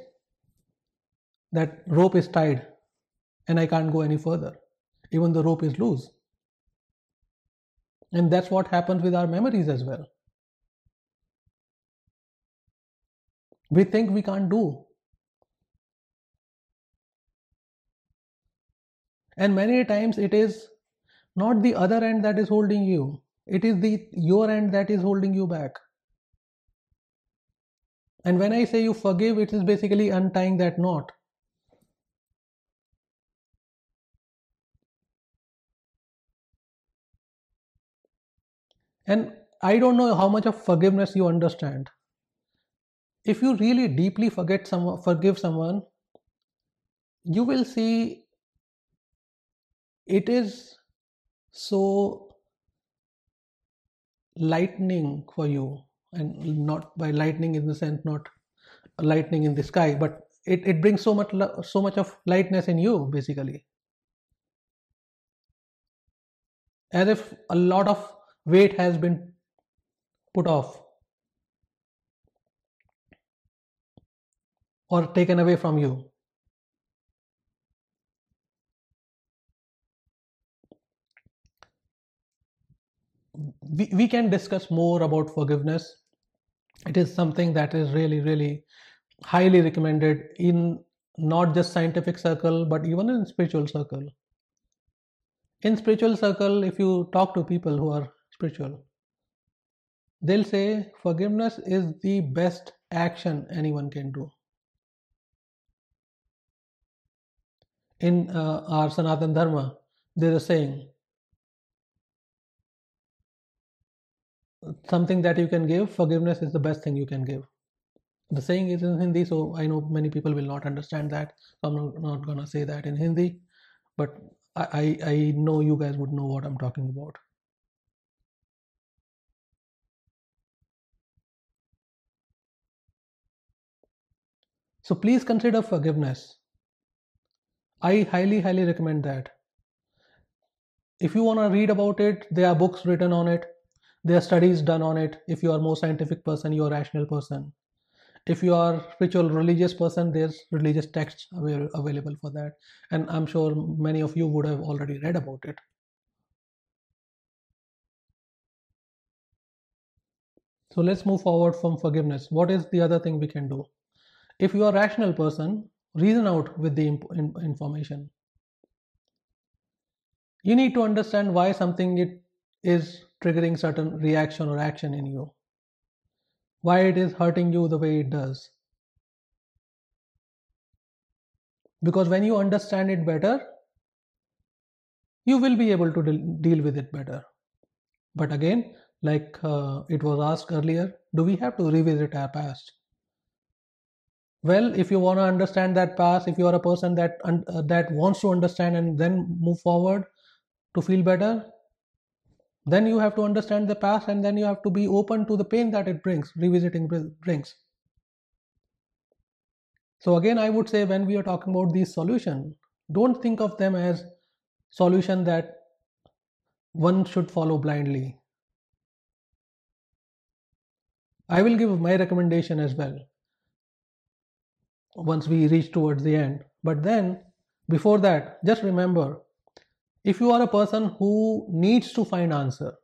[SPEAKER 1] that rope is tied and i can't go any further even the rope is loose. And that's what happens with our memories as well. We think we can't do. And many times it is not the other end that is holding you. It is the your end that is holding you back. And when i say you forgive it is basically untying that knot. And i don't know how much of forgiveness you understand. If you really deeply forget someone forgive someone you will see it is so lightning for you and not by lightning in the sense not lightning in the sky but it, it brings so much so much of lightness in you basically. As if a lot of weight has been put off or taken away from you we, we can discuss more about forgiveness. It is something that is really really highly recommended in not just scientific circle but even in spiritual circle. In spiritual circle if you talk to people who are spiritual they'll say forgiveness is the best action anyone can do. In uh, our sanatan dharma there's a saying something that you can give forgiveness is the best thing you can give. The saying is in hindi so i know many people will not understand that so i'm not, gonna say that in hindi but I i know you guys would know what i'm talking about. So please consider forgiveness. I highly highly recommend that. If you want to read about it there are books written on it there are studies done on it. If you are more scientific person you're rational person. If you are spiritual religious person there's religious texts available for that. And i'm sure many of you would have already read about it. So let's move forward from forgiveness. What is the other thing we can do? If you are a rational person reason out with the information. You need to understand why something it is triggering certain reaction or action in you, why it is hurting you the way it does. Because when you understand it better, you will be able to deal with it better. But again, like uh, it was asked earlier, do we have to revisit our past? Well, if you want to understand that past, if you are a person that uh, that wants to understand and then move forward to feel better, then you have to understand the past and then you have to be open to the pain that it brings revisiting brings so again i would say when we are talking about these solution don't think of them as solution that one should follow blindly i will give my recommendation as well once we reach towards the end. But then, before that, just remember if you are a person who needs to find answer,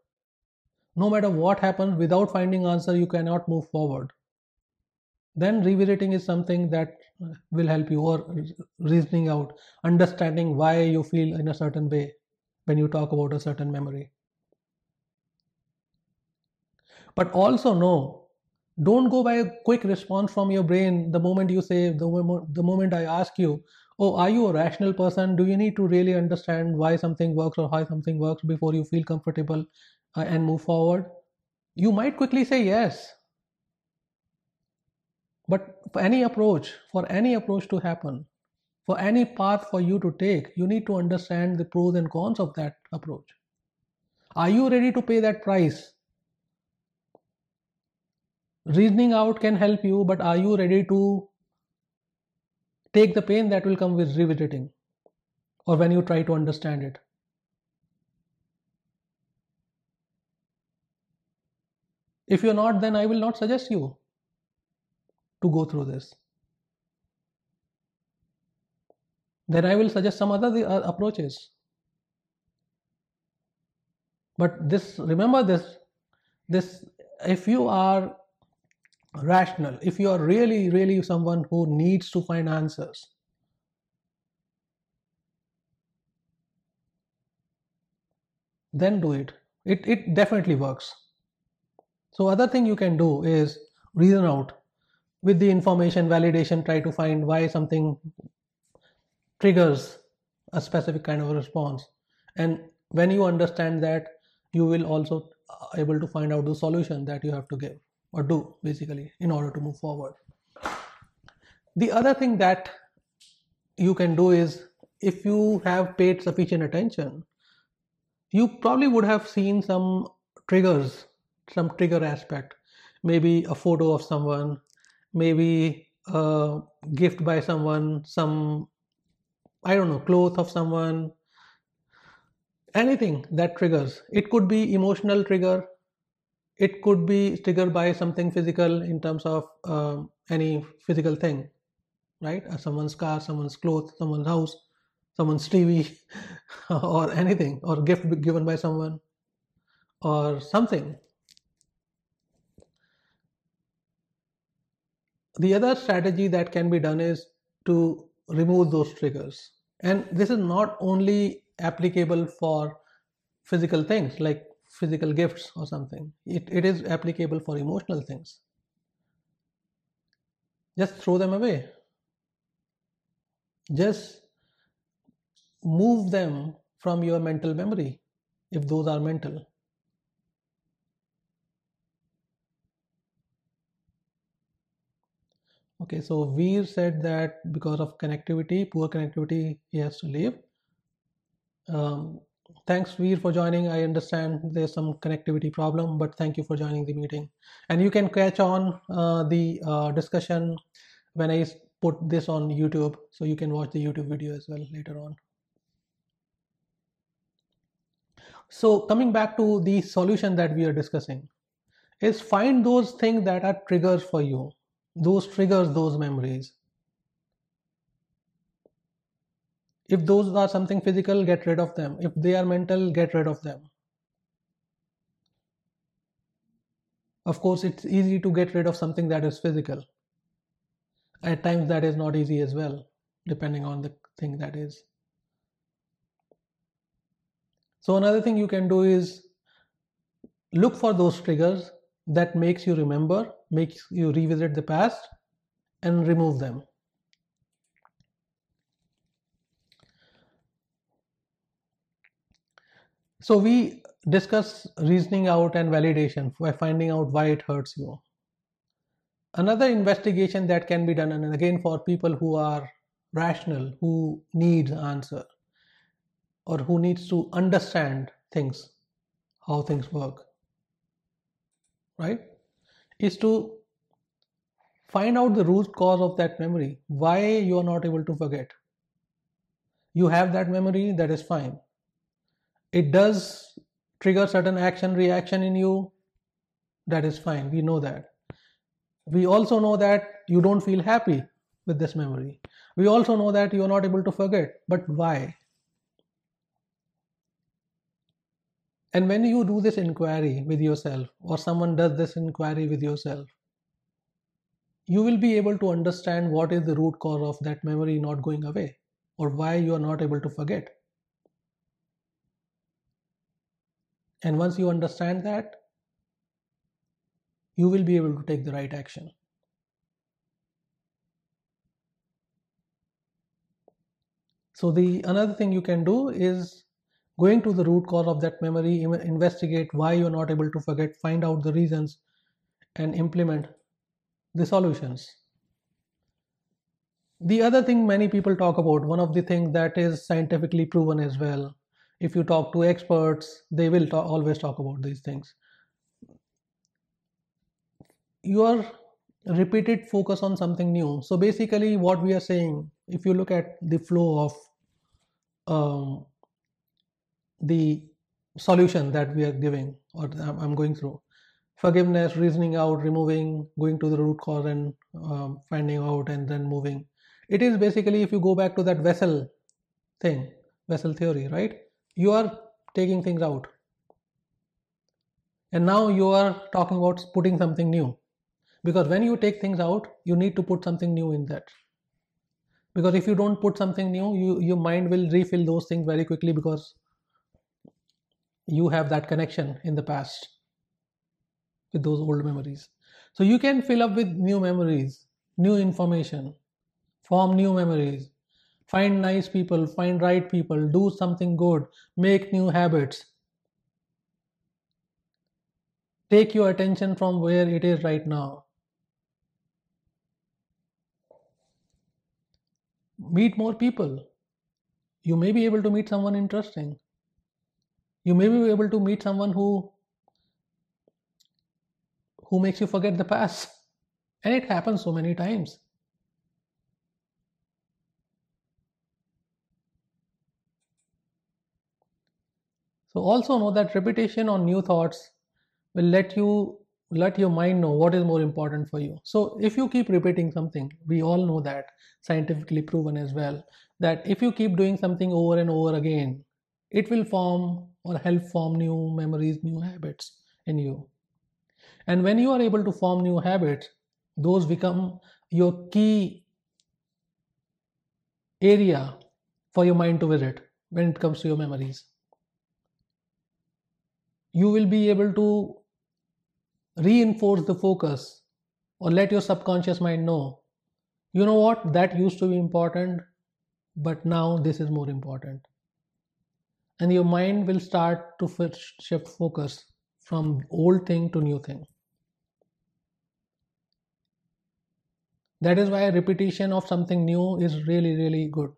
[SPEAKER 1] no matter what happens, without finding answer, you cannot move forward. Then revisiting is something that will help you, or reasoning out, understanding why you feel in a certain way when you talk about a certain memory. But also know don't go by a quick response from your brain the moment you say the the moment i ask you oh are you a rational person? Do you need to really understand why something works or how something works before you feel comfortable uh, and move forward? You might quickly say yes. But for any approach for any approach to happen for any path for you to take you need to understand the pros and cons of that approach. Are you ready to pay that price? Reasoning out can help you but are you ready to take the pain that will come with revisiting or when you try to understand it. If you're not then i will not suggest you to go through this. Then i will suggest some other uh, approaches. But this remember this this if you are rational. If you are really really someone who needs to find answers then do it. It it definitely works. So other thing you can do is reason out. With the information validation try to find why something triggers a specific kind of response. And when you understand that you will also able to find out the solution that you have to give or do basically in order to move forward. The other thing that you can do is if you have paid sufficient attention, you probably would have seen some triggers, some trigger aspect, maybe a photo of someone, maybe a gift by someone, some I don't know, clothes of someone, anything that triggers. It could be emotional trigger, it could be triggered by something physical in terms of uh, any physical thing right? Uh, someone's car someone's clothes someone's house someone's tv or anything or gift given by someone or something. The other strategy that can be done is to remove those triggers. And this is not only applicable for physical things like physical gifts or something. It, it is applicable for emotional things. Just throw them away. Just move them from your mental memory if those are mental. Okay, so Veer said that because of connectivity, poor connectivity, he has to leave. Um, thanks Veer for joining. I understand there's some connectivity problem, but thank you for joining the meeting. And you can catch on uh, the uh, discussion when I put this on YouTube, so you can watch the YouTube video as well later on. So coming back to the solution that we are discussing is find those things that are triggers for you, those triggers, those memories if those are something physical get rid of them. If they are mental get rid of them. Of course it's easy to get rid of something that is physical. At times that is not easy as well depending on the thing that is. So another thing you can do is look for those triggers that makes you remember makes you revisit the past and remove them So we discuss reasoning out and validation by finding out why it hurts you. Another investigation that can be done, and again for people who are rational, who need answer, or who needs to understand things, how things work, right, is to find out the root cause of that memory, why you are not able to forget. You have that memory, that is fine it does trigger certain action reaction in you that is fine we know that we also know that you don't feel happy with this memory. We also know that you are not able to forget, but why? And when you do this inquiry with yourself, or someone does this inquiry with yourself, you will be able to understand what is the root cause of that memory not going away, or why you are not able to forget. And once you understand that, you will be able to take the right action. So the another thing you can do is going to the root cause of that memory, investigate why you're not able to forget, find out the reasons, and implement the solutions. The other thing many people talk about, one of the things that is scientifically proven as well, if you talk to experts, they will talk, always talk about these things. Your repeated focus on something new. So basically, what we are saying, if you look at the flow of um, the solution that we are giving or I'm going through forgiveness, reasoning out, removing, going to the root cause and um, finding out, and then moving. It is basically if you go back to that vessel thing, vessel theory, right? You are taking things out. And now you are talking about putting something new. Because when you take things out, you need to put something new in that because if you don't put something new you your mind will refill those things very quickly because you have that connection in the past with those old memories so you can fill up with new memories new information form new memories find nice people find right people do something good make new habits take your attention from where it is right now meet more people. You may be able to meet someone interesting. You may be able to meet someone who who makes you forget the past. And it happens so many times. So also know that repetition on new thoughts will let you let your mind know what is more important for you. So if you keep repeating something we all know that scientifically proven as well that if you keep doing something over and over again it will form or help form new memories new habits in you. And when you are able to form new habits those become your key area for your mind to visit when it comes to your memories you will be able to reinforce the focus or let your subconscious mind know you know what that used to be important but now this is more important. And your mind will start to shift focus from old thing to new thing. That is why repetition of something new is really really good.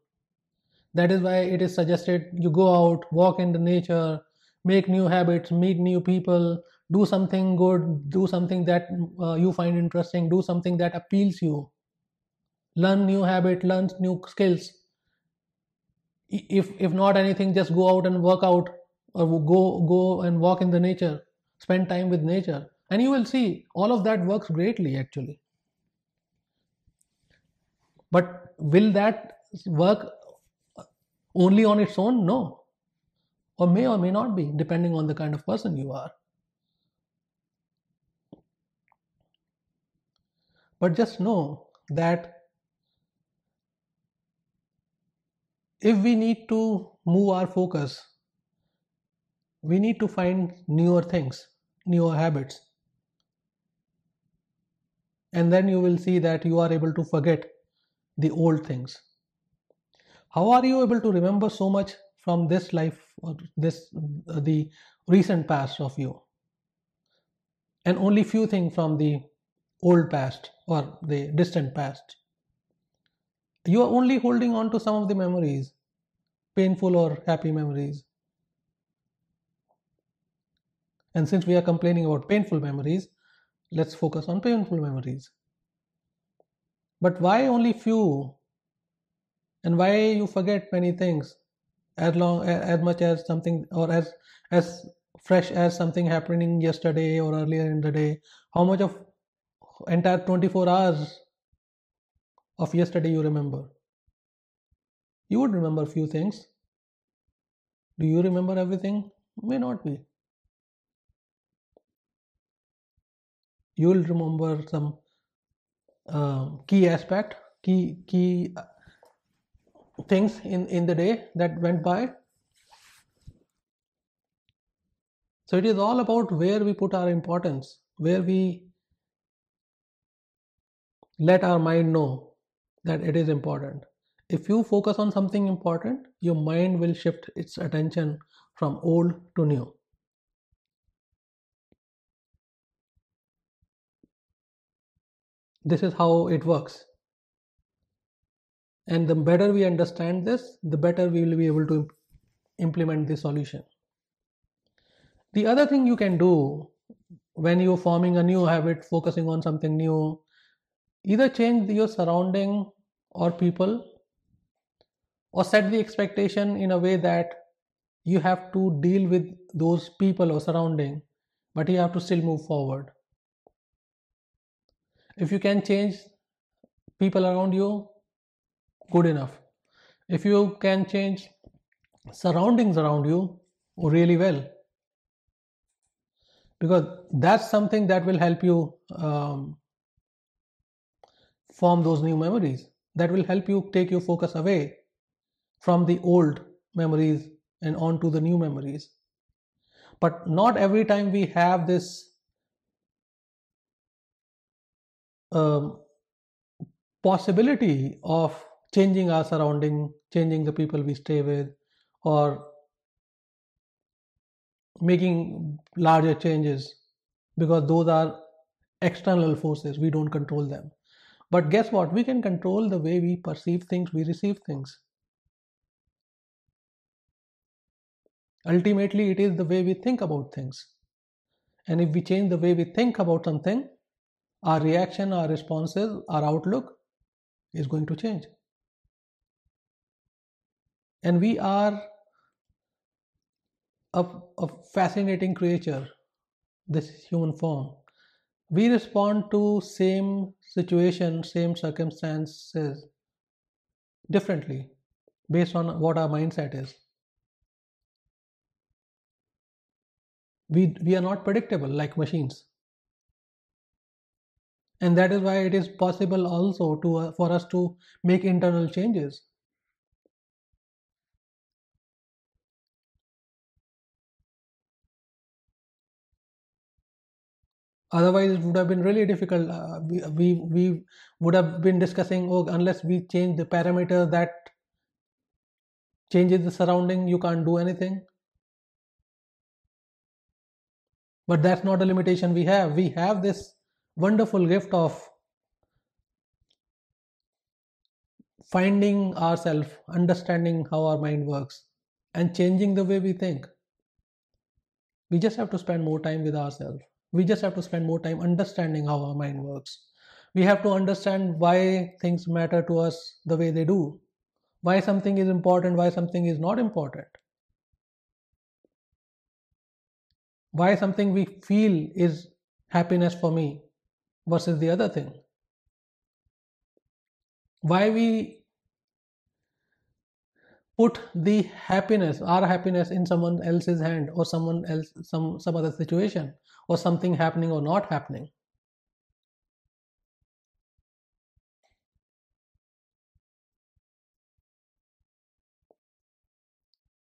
[SPEAKER 1] That is why it is suggested you go out walk in the nature make new habits meet new people do something good do something that uh, you find interesting do something that appeals you. Learn new habit learn new skills. If if not anything just go out and work out or go go and walk in the nature spend time with nature and you will see all of that works greatly actually. But will that work only on its own? No or may or may not be depending on the kind of person you are But just know that if we need to move our focus, we need to find newer things, newer habits. And then you will see that you are able to forget the old things. How are you able to remember so much from this life or this uh, the recent past of you and only few things from the old past or the distant past. You are only holding on to some of the memories, painful or happy memories. And since we are complaining about painful memories, let's focus on painful memories. But why only few? And why you forget many things as long as much as something or as as fresh as something happening yesterday or earlier in the day? How much of entire 24 hours of yesterday you remember? You would remember few things. Do you remember everything? May not be. You will remember some uh, key aspect, key key things in in the day that went by. So it is all about where we put our importance, where we let our mind know that it is important. If you focus on something important, your mind will shift its attention from old to new. This is how it works. And the better we understand this, the better we will be able to implement the solution. The other thing you can do when you're forming a new habit, focusing on something new, either change your surrounding or people or set the expectation in a way that you have to deal with those people or surrounding but you have to still move forward if you can change people around you good enough. If you can change surroundings around you really well because that's something that will help you um, form those new memories that will help you take your focus away from the old memories and on to the new memories. But not every time we have this um, possibility of changing our surrounding changing the people we stay with or making larger changes because those are external forces. We don't control them. But guess what? We can control the way we perceive things we receive things. Ultimately it is the way we think about things. And if we change the way we think about something our reaction, our responses, our outlook is going to change. And we are a, a fascinating creature, this human form. We respond to same situation, same circumstances differently based on what our mindset is. We, we are not predictable like machines and that is why it is possible also to uh, for us to make internal changes otherwise it would have been really difficult uh, we, we we would have been discussing oh unless we change the parameter that changes the surrounding you can't do anything but that's not a limitation we have we have this wonderful gift of finding ourselves, understanding how our mind works, and changing the way we think. We just have to spend more time with ourselves. We just have to spend more time understanding how our mind works. We have to understand why things matter to us the way they do, why something is important, why something is not important, why something we feel is happiness for me versus the other thing. Why we put the happiness, our happiness, in someone else's hand or someone else, some some other situation, or something happening or not happening.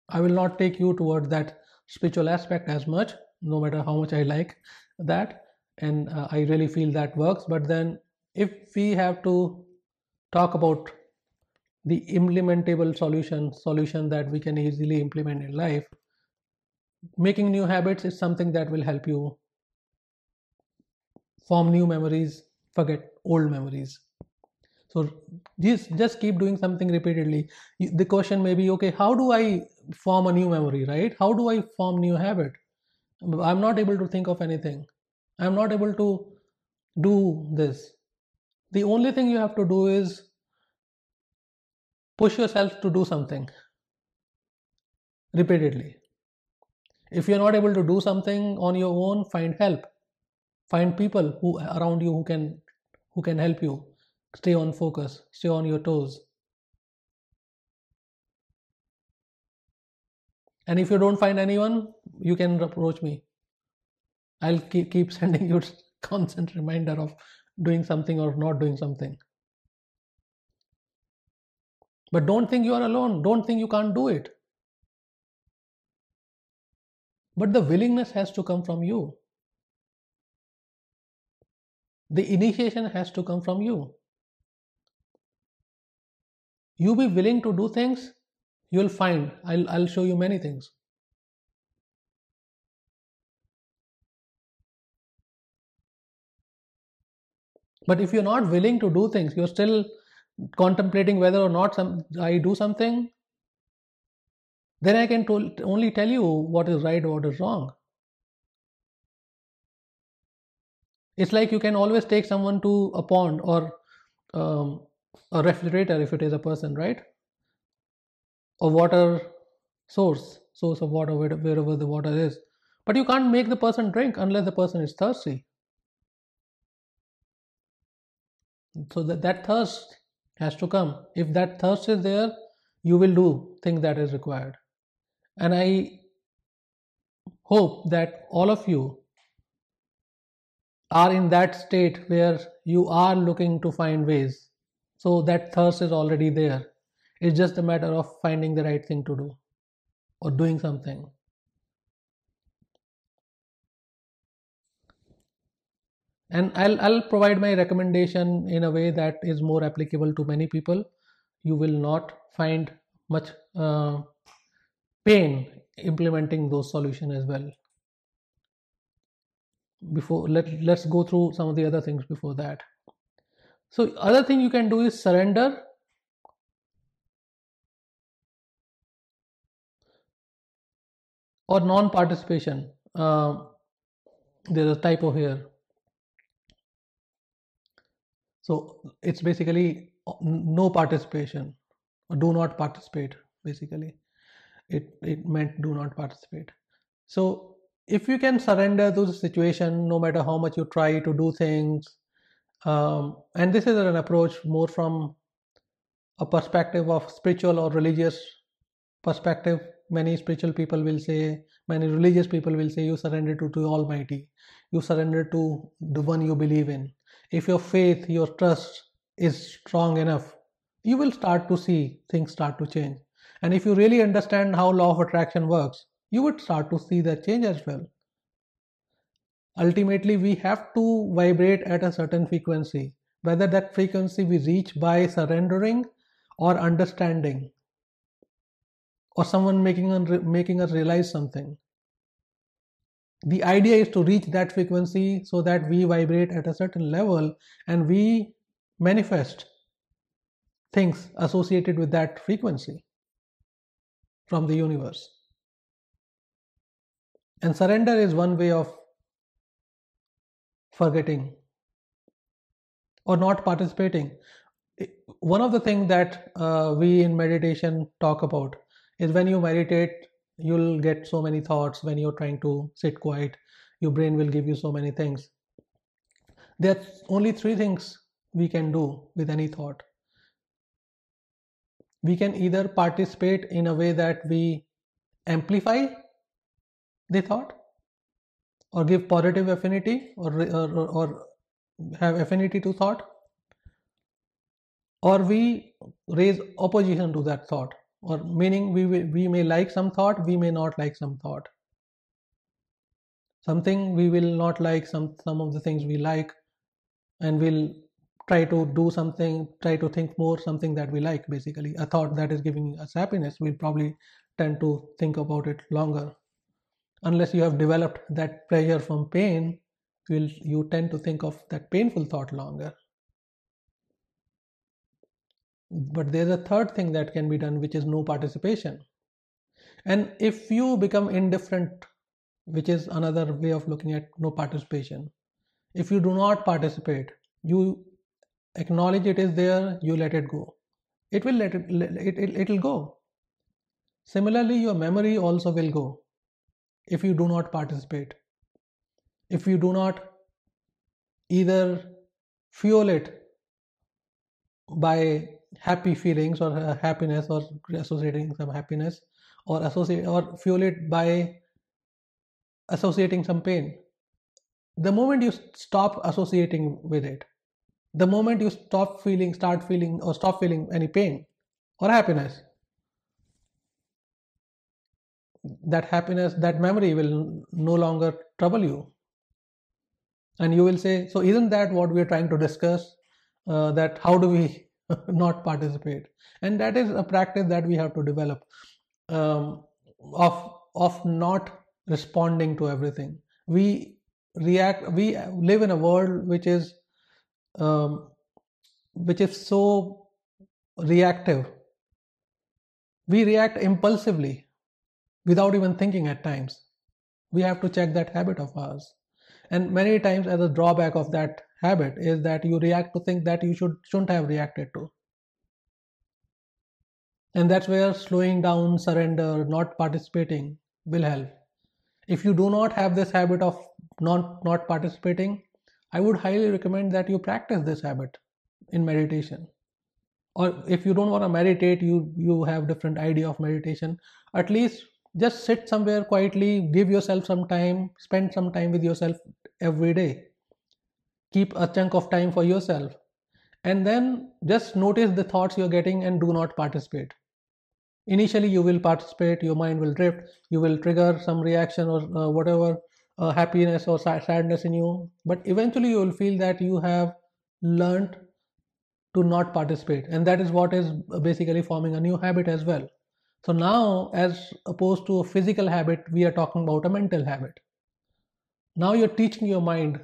[SPEAKER 1] I will not take you towards that spiritual aspect as much, no matter how much I like that and uh, i really feel that works but then if we have to talk about the implementable solution solution that we can easily implement in life making new habits is something that will help you form new memories forget old memories. So just just keep doing something repeatedly. The question may be okay how do i form a new memory right? How do i form new habit? I'm not able to think of anything. I'm not able to do this. The only thing you have to do is push yourself to do something repeatedly. If you're not able to do something on your own, find help. Find people who around you who can who can help you. stay on focus stay on your toes and if you don't find anyone you can approach me i'll keep, keep sending you constant reminder of doing something or not doing something but don't think you are alone. Don't think you can't do it. But the willingness has to come from you. The initiation has to come from you. You be willing to do things you'll find. I'll, I'll show you many things. But if you're not willing to do things you're still contemplating whether or not some, i do something then i can only tell you what is right or what is wrong. It's like you can always take someone to a pond or um, a refrigerator if it is a person right? A water source source of water wherever the water is. But you can't make the person drink unless the person is thirsty. So that, that thirst has to come. If that thirst is there you will do things that is required. And i hope that all of you are in that state where you are looking to find ways. So that thirst is already there. It's just a matter of finding the right thing to do or doing something and I'll, I'll provide my recommendation in a way that is more applicable to many people. You will not find much uh, pain implementing those solutions as well. Before let, let's go through some of the other things before that. So other thing you can do is surrender. Or non-participation. Uh, there's a typo here so it's basically uh, no participation do not participate basically. It, it meant do not participate. So if you can surrender to the situation no matter how much you try to do things um, and this is an approach more from a perspective of spiritual or religious perspective many spiritual people will say many religious people will say you surrender to, to almighty you surrender to the one you believe in if your faith, your trust is strong enough, you will start to see things start to change. And if you really understand how law of attraction works, you would start to see that change as well. Ultimately, we have to vibrate at a certain frequency, whether that frequency we reach by surrendering or understanding or someone making, making us realize something the idea is to reach that frequency so that we vibrate at a certain level and we manifest things associated with that frequency from the universe. And surrender is one way of forgetting or not participating. One of the things that uh, we in meditation talk about is when you meditate, you'll get so many thoughts when you're trying to sit quiet. Your brain will give you so many things. There's only three things we can do with any thought. We can either participate in a way that we amplify the thought or give positive affinity or, or, or have affinity to thought or we raise opposition to that thought or meaning we we may like some thought we may not like some thought. Something we will not like some some of the things we like and we'll try to do something try to think more something that we like basically. A thought that is giving us happiness we'll probably tend to think about it longer. Unless you have developed that pleasure from pain you'll you tend to think of that painful thought longer but there's a third thing that can be done which is no participation. And if you become indifferent which is another way of looking at no participation if you do not participate you acknowledge it is there you let it go. It will let it it, it it'll go. Similarly your memory also will go if you do not participate. If you do not either fuel it by happy feelings or uh, happiness or associating some happiness or associate or fuel it by associating some pain. The moment you stop associating with it the moment you stop feeling start feeling or stop feeling any pain or happiness that happiness that memory will no longer trouble you. And you will say so isn't that what we're trying to discuss? Uh, that how do we not participate. And that is a practice that we have to develop um, of of not responding to everything. We react we live in a world which is um, which is so reactive. We react impulsively without even thinking at times. We have to check that habit of ours. And many times as a drawback of that habit is that you react to things that you should shouldn't have reacted to. And that's where slowing down surrender not participating will help. If you do not have this habit of not not participating i would highly recommend that you practice this habit in meditation. Or if you don't want to meditate you you have different idea of meditation at least just sit somewhere quietly give yourself some time spend some time with yourself every day keep a chunk of time for yourself and then just notice the thoughts you're getting and do not participate. Initially you will participate your mind will drift you will trigger some reaction or uh, whatever uh, happiness or sadness in you but eventually you will feel that you have learned to not participate and that is what is basically forming a new habit as well. So now as opposed to a physical habit we are talking about a mental habit. Now you're teaching your mind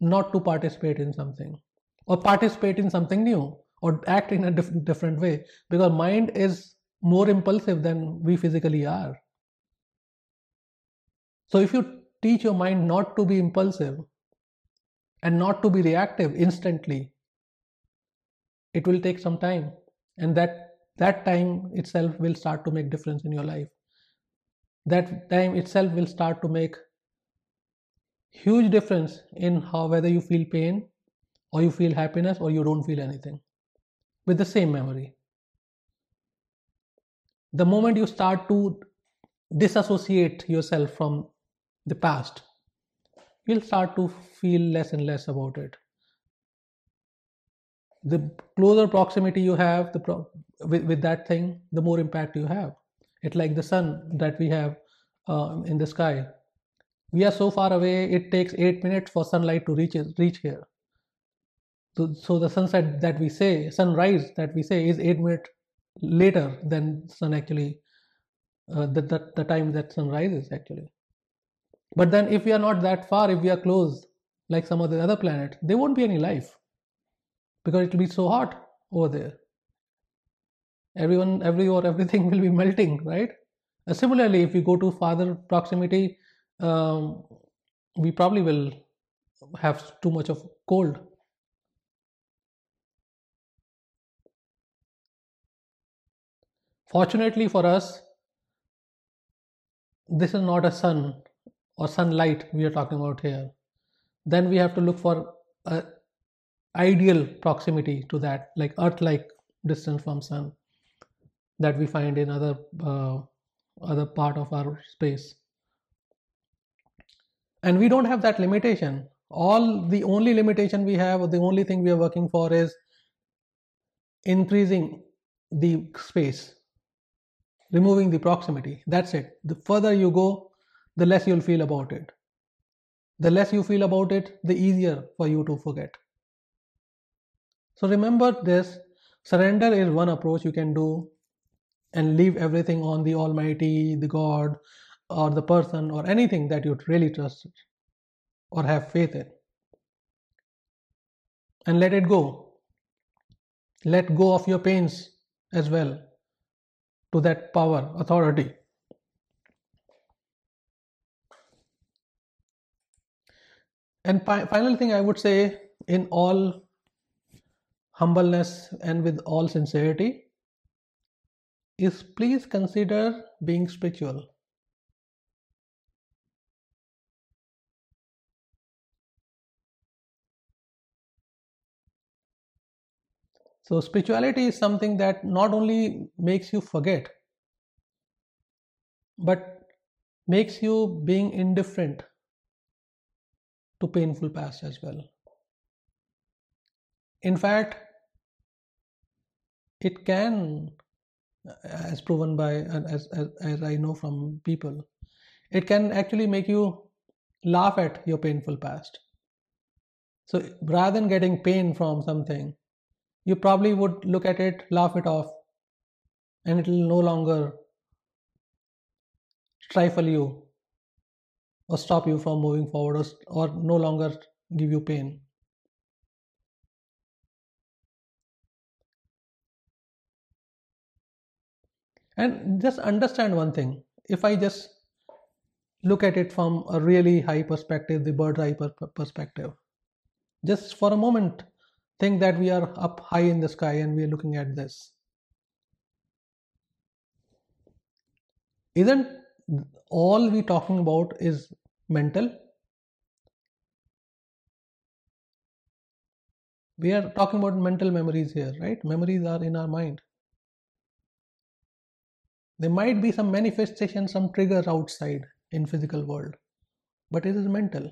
[SPEAKER 1] not to participate in something or participate in something new or act in a diff- different way because mind is more impulsive than we physically are. So if you teach your mind not to be impulsive and not to be reactive instantly it will take some time and that that time itself will start to make difference in your life. That time itself will start to make huge difference in how whether you feel pain or you feel happiness or you don't feel anything. With the same memory. The moment you start to disassociate yourself from the past you'll start to feel less and less about it. The closer proximity you have the pro- with, with that thing the more impact you have. It's like the sun that we have uh, in the sky we are so far away it takes 8 minutes for sunlight to reach reach here. So, so the sunset that we say sunrise that we say is 8 minutes later than sun actually uh, the, the, the time that sun rises actually. But then if we are not that far if we are close like some of the other planets there won't be any life because it will be so hot over there. Everyone every or everything will be melting right? Uh, similarly if we go to farther proximity um, we probably will have too much of cold. Fortunately for us this is not a sun or sunlight we are talking about here. Then we have to look for a ideal proximity to that like earth like distance from sun that we find in other uh, other part of our space and we don't have that limitation. All the only limitation we have or the only thing we are working for is increasing the space removing the proximity. That's it. The further you go the less you'll feel about it. The less you feel about it the easier for you to forget. So remember this. Surrender is one approach you can do and leave everything on the almighty the god or the person or anything that you really trust or have faith in. And let it go. Let go of your pains as well to that power authority. And fi- final thing i would say in all humbleness and with all sincerity is please consider being spiritual So, spirituality is something that not only makes you forget, but makes you being indifferent to painful past as well. In fact, it can, as proven by, as, as, as I know from people, it can actually make you laugh at your painful past. So rather than getting pain from something, you probably would look at it, laugh it off, and it will no longer stifle you or stop you from moving forward or, or no longer give you pain. And just understand one thing if I just look at it from a really high perspective, the bird's eye perspective, just for a moment, think that we are up high in the sky and we are looking at this. Isn't all we talking about is mental? We are talking about mental memories here, right? Memories are in our mind. There might be some manifestation, some trigger outside in physical world, but it is mental.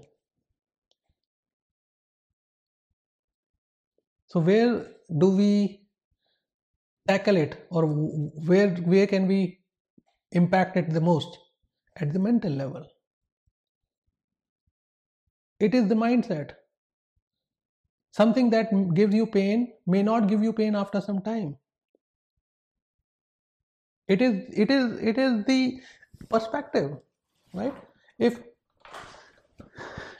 [SPEAKER 1] So where do we tackle it or where where can we impact it the most? At the mental level. It is the mindset. Something that gives you pain may not give you pain after some time it is it is it is the perspective right if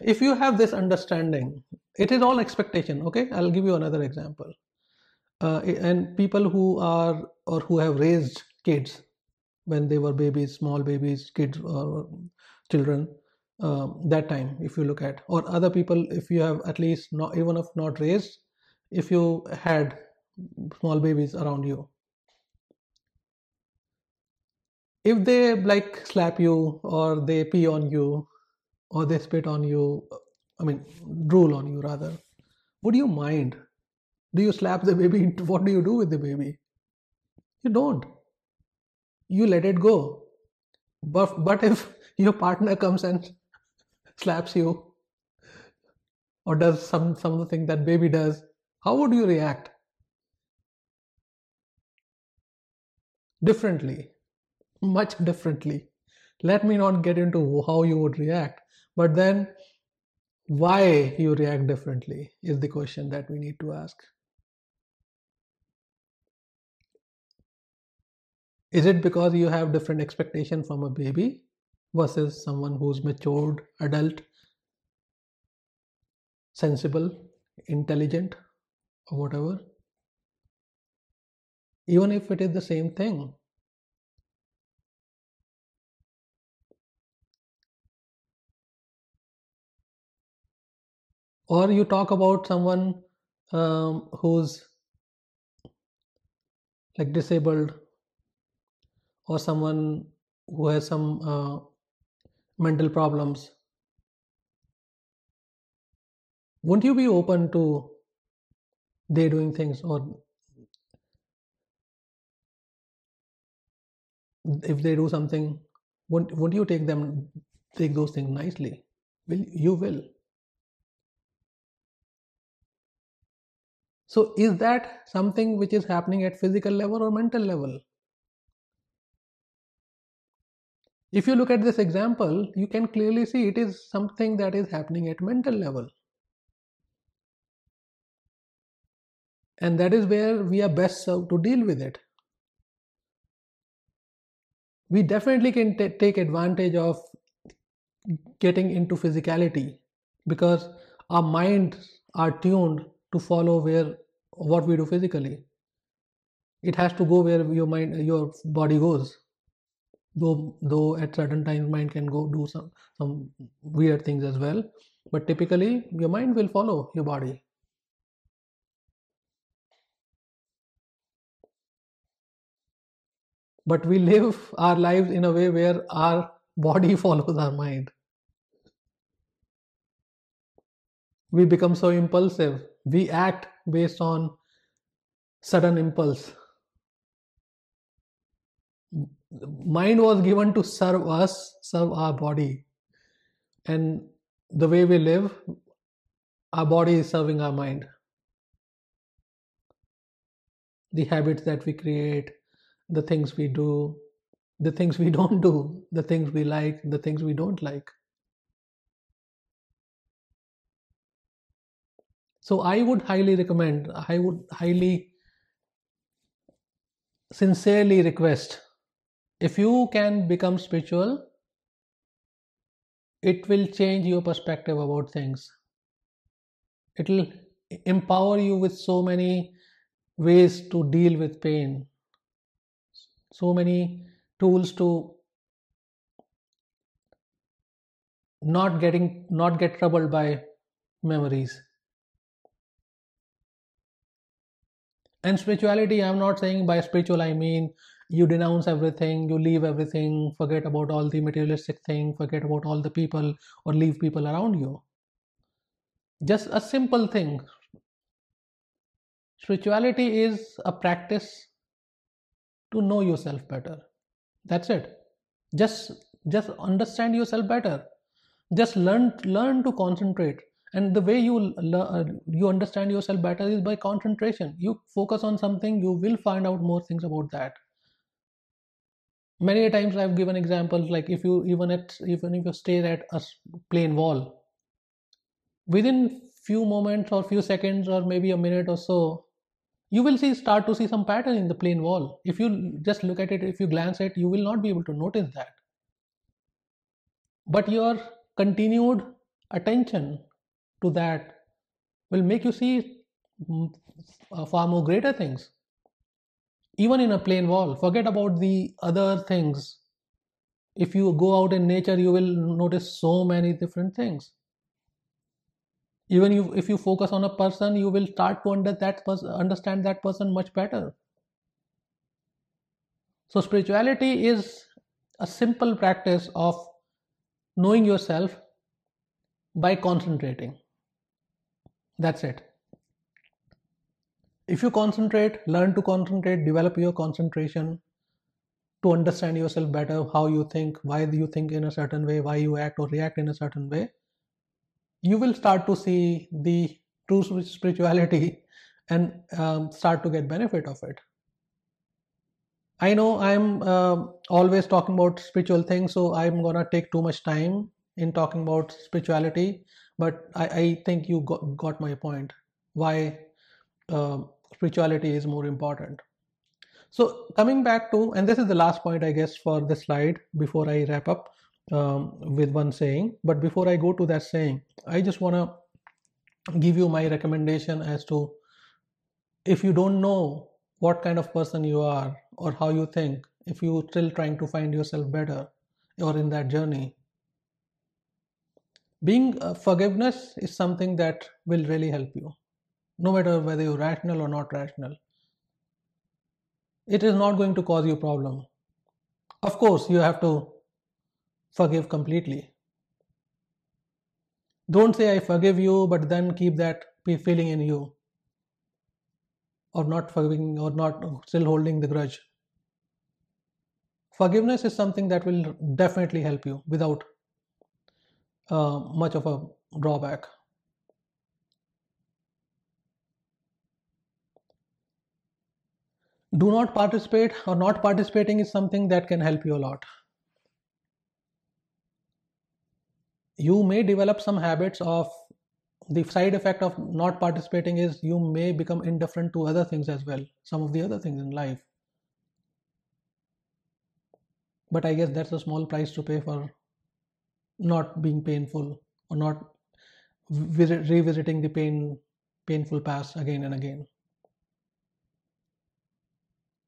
[SPEAKER 1] if you have this understanding it is all expectation okay? I'll give you another example. Uh, and people who are or who have raised kids when they were babies small babies kids or children um, that time if you look at or other people if you have at least not even if not raised if you had small babies around you. If they like slap you or they pee on you or they spit on you uh, i mean drool on you rather. Would you mind? Do you slap the baby what do you do with the baby? You don't. You let it go. But but if your partner comes and slaps you or does some something that baby does how would you react? Differently. Much differently. Let me not get into how you would react, but then why you react differently is the question that we need to ask. Is it because you have different expectation from a baby versus someone who's matured, adult, sensible, intelligent, or whatever? Even if it is the same thing, or you talk about someone um, who's like disabled or someone who has some uh, mental problems. Won't you be open to they doing things or if they do something won't, won't you take them take those things nicely? Will you will So is that something which is happening at physical level or mental level? If you look at this example, you can clearly see it is something that is happening at mental level. And that is where we are best served to deal with it. We definitely can t- take advantage of getting into physicality because our minds are tuned to follow where what we do physically. It has to go where your mind your body goes. Though though at certain times mind can go do some some weird things as well but typically your mind will follow your body. But we live our lives in a way where our body follows our mind. We become so impulsive we act based on sudden impulse. Mind was given to serve us, serve our body. And the way we live, our body is serving our mind. The habits that we create, the things we do, the things we don't do, the things we like, the things we don't like. So I would highly recommend, I would highly sincerely request if you can become spiritual, it will change your perspective about things. It will empower you with so many ways to deal with pain, so many tools to not getting not get troubled by memories and spirituality i'm not saying by spiritual i mean you denounce everything you leave everything forget about all the materialistic thing forget about all the people or leave people around you. Just a simple thing. Spirituality is a practice to know yourself better. That's it. Just just understand yourself better. Just learn learn to concentrate and the way you uh, you understand yourself better is by concentration. You focus on something you will find out more things about that. Many times i've given examples like if you even at even if you stare at a plain wall within few moments or few seconds or maybe a minute or so you will see start to see some pattern in the plain wall. If you just look at it if you glance at it you will not be able to notice that. But your continued attention to that will make you see mm, uh, far more greater things. Even in a plain wall forget about the other things. If you go out in nature you will notice so many different things. Even you, if you focus on a person you will start to under that person, understand that person much better. So spirituality is a simple practice of knowing yourself by concentrating that's it. If you concentrate learn to concentrate develop your concentration to understand yourself better how you think why you think in a certain way why you act or react in a certain way you will start to see the true spirituality and um, start to get benefit of it. I know i'm uh, always talking about spiritual things so i'm gonna take too much time in talking about spirituality but i, I think you got, got my point why uh, spirituality is more important so coming back to and this is the last point i guess for this slide before i wrap up um, with one saying. But before I go to that saying, I just want to give you my recommendation as to if you don't know what kind of person you are or how you think, if you're still trying to find yourself better or in that journey, being uh, forgiveness is something that will really help you, no matter whether you're rational or not rational. It is not going to cause you problem. Of course, you have to forgive completely. Don't say, I forgive you, but then keep that feeling in you, or not forgiving, or not still holding the grudge. Forgiveness is something that will definitely help you without uh, much of a drawback. Do not participate, or not participating is something that can help you a lot. you may develop some habits of the side effect of not participating is you may become indifferent to other things as well some of the other things in life but i guess that's a small price to pay for not being painful or not visit, revisiting the pain painful past again and again.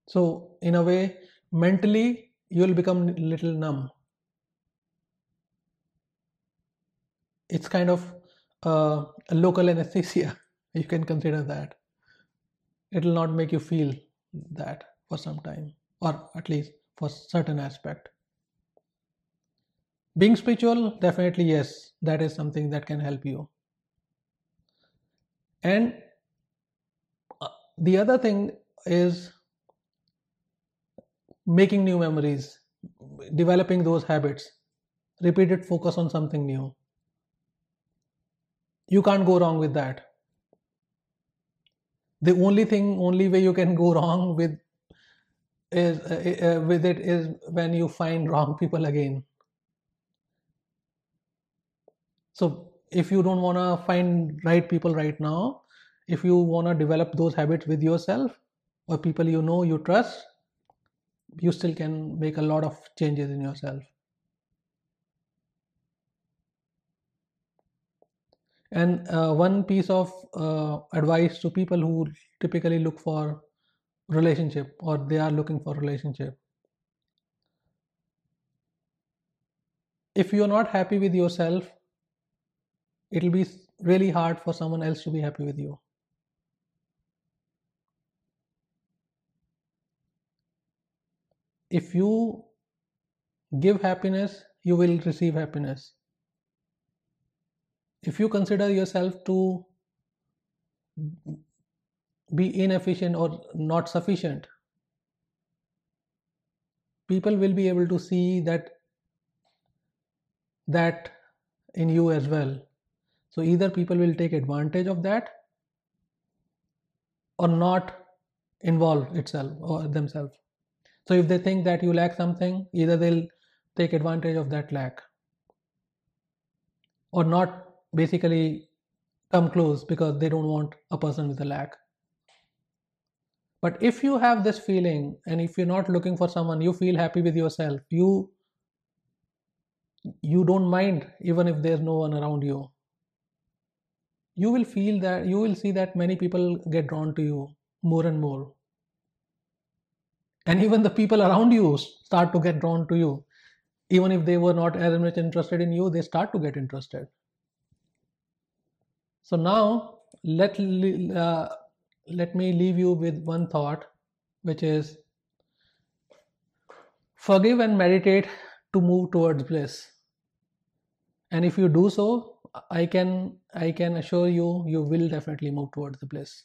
[SPEAKER 1] So in a way mentally you will become little numb. It's kind of uh, a local anesthesia you can consider that. It will not make you feel that for some time or at least for certain aspect being spiritual definitely yes that is something that can help you and uh, the other thing is making new memories, developing those habits, repeated focus on something new. You can't go wrong with that. The only thing, only way you can go wrong with is uh, uh, with it is when you find wrong people again. So if you don't want to find right people right now, if you want to develop those habits with yourself or people you know you trust, you still can make a lot of changes in yourself. And uh, one piece of uh, advice to people who typically look for relationship or they are looking for relationship. If you're not happy with yourself, it'll be really hard for someone else to be happy with you. If you give happiness, you will receive happiness. If you consider yourself to be inefficient or not sufficient, people will be able to see that that in you as well so either people will take advantage of that or not involve itself or themselves. So if they think that you lack something, either they'll take advantage of that lack or not basically come close because they don't want a person with a lack. But if you have this feeling and if you're not looking for someone, you feel happy with yourself, you you don't mind even if there's no one around you you will feel that you will see that many people get drawn to you more and more. And even the people around you start to get drawn to you. Even if they were not as much interested in you they start to get interested. So now let uh, let me leave you with one thought which is forgive and meditate to move towards bliss. And if you do so I can I can assure you you will definitely move towards the bliss.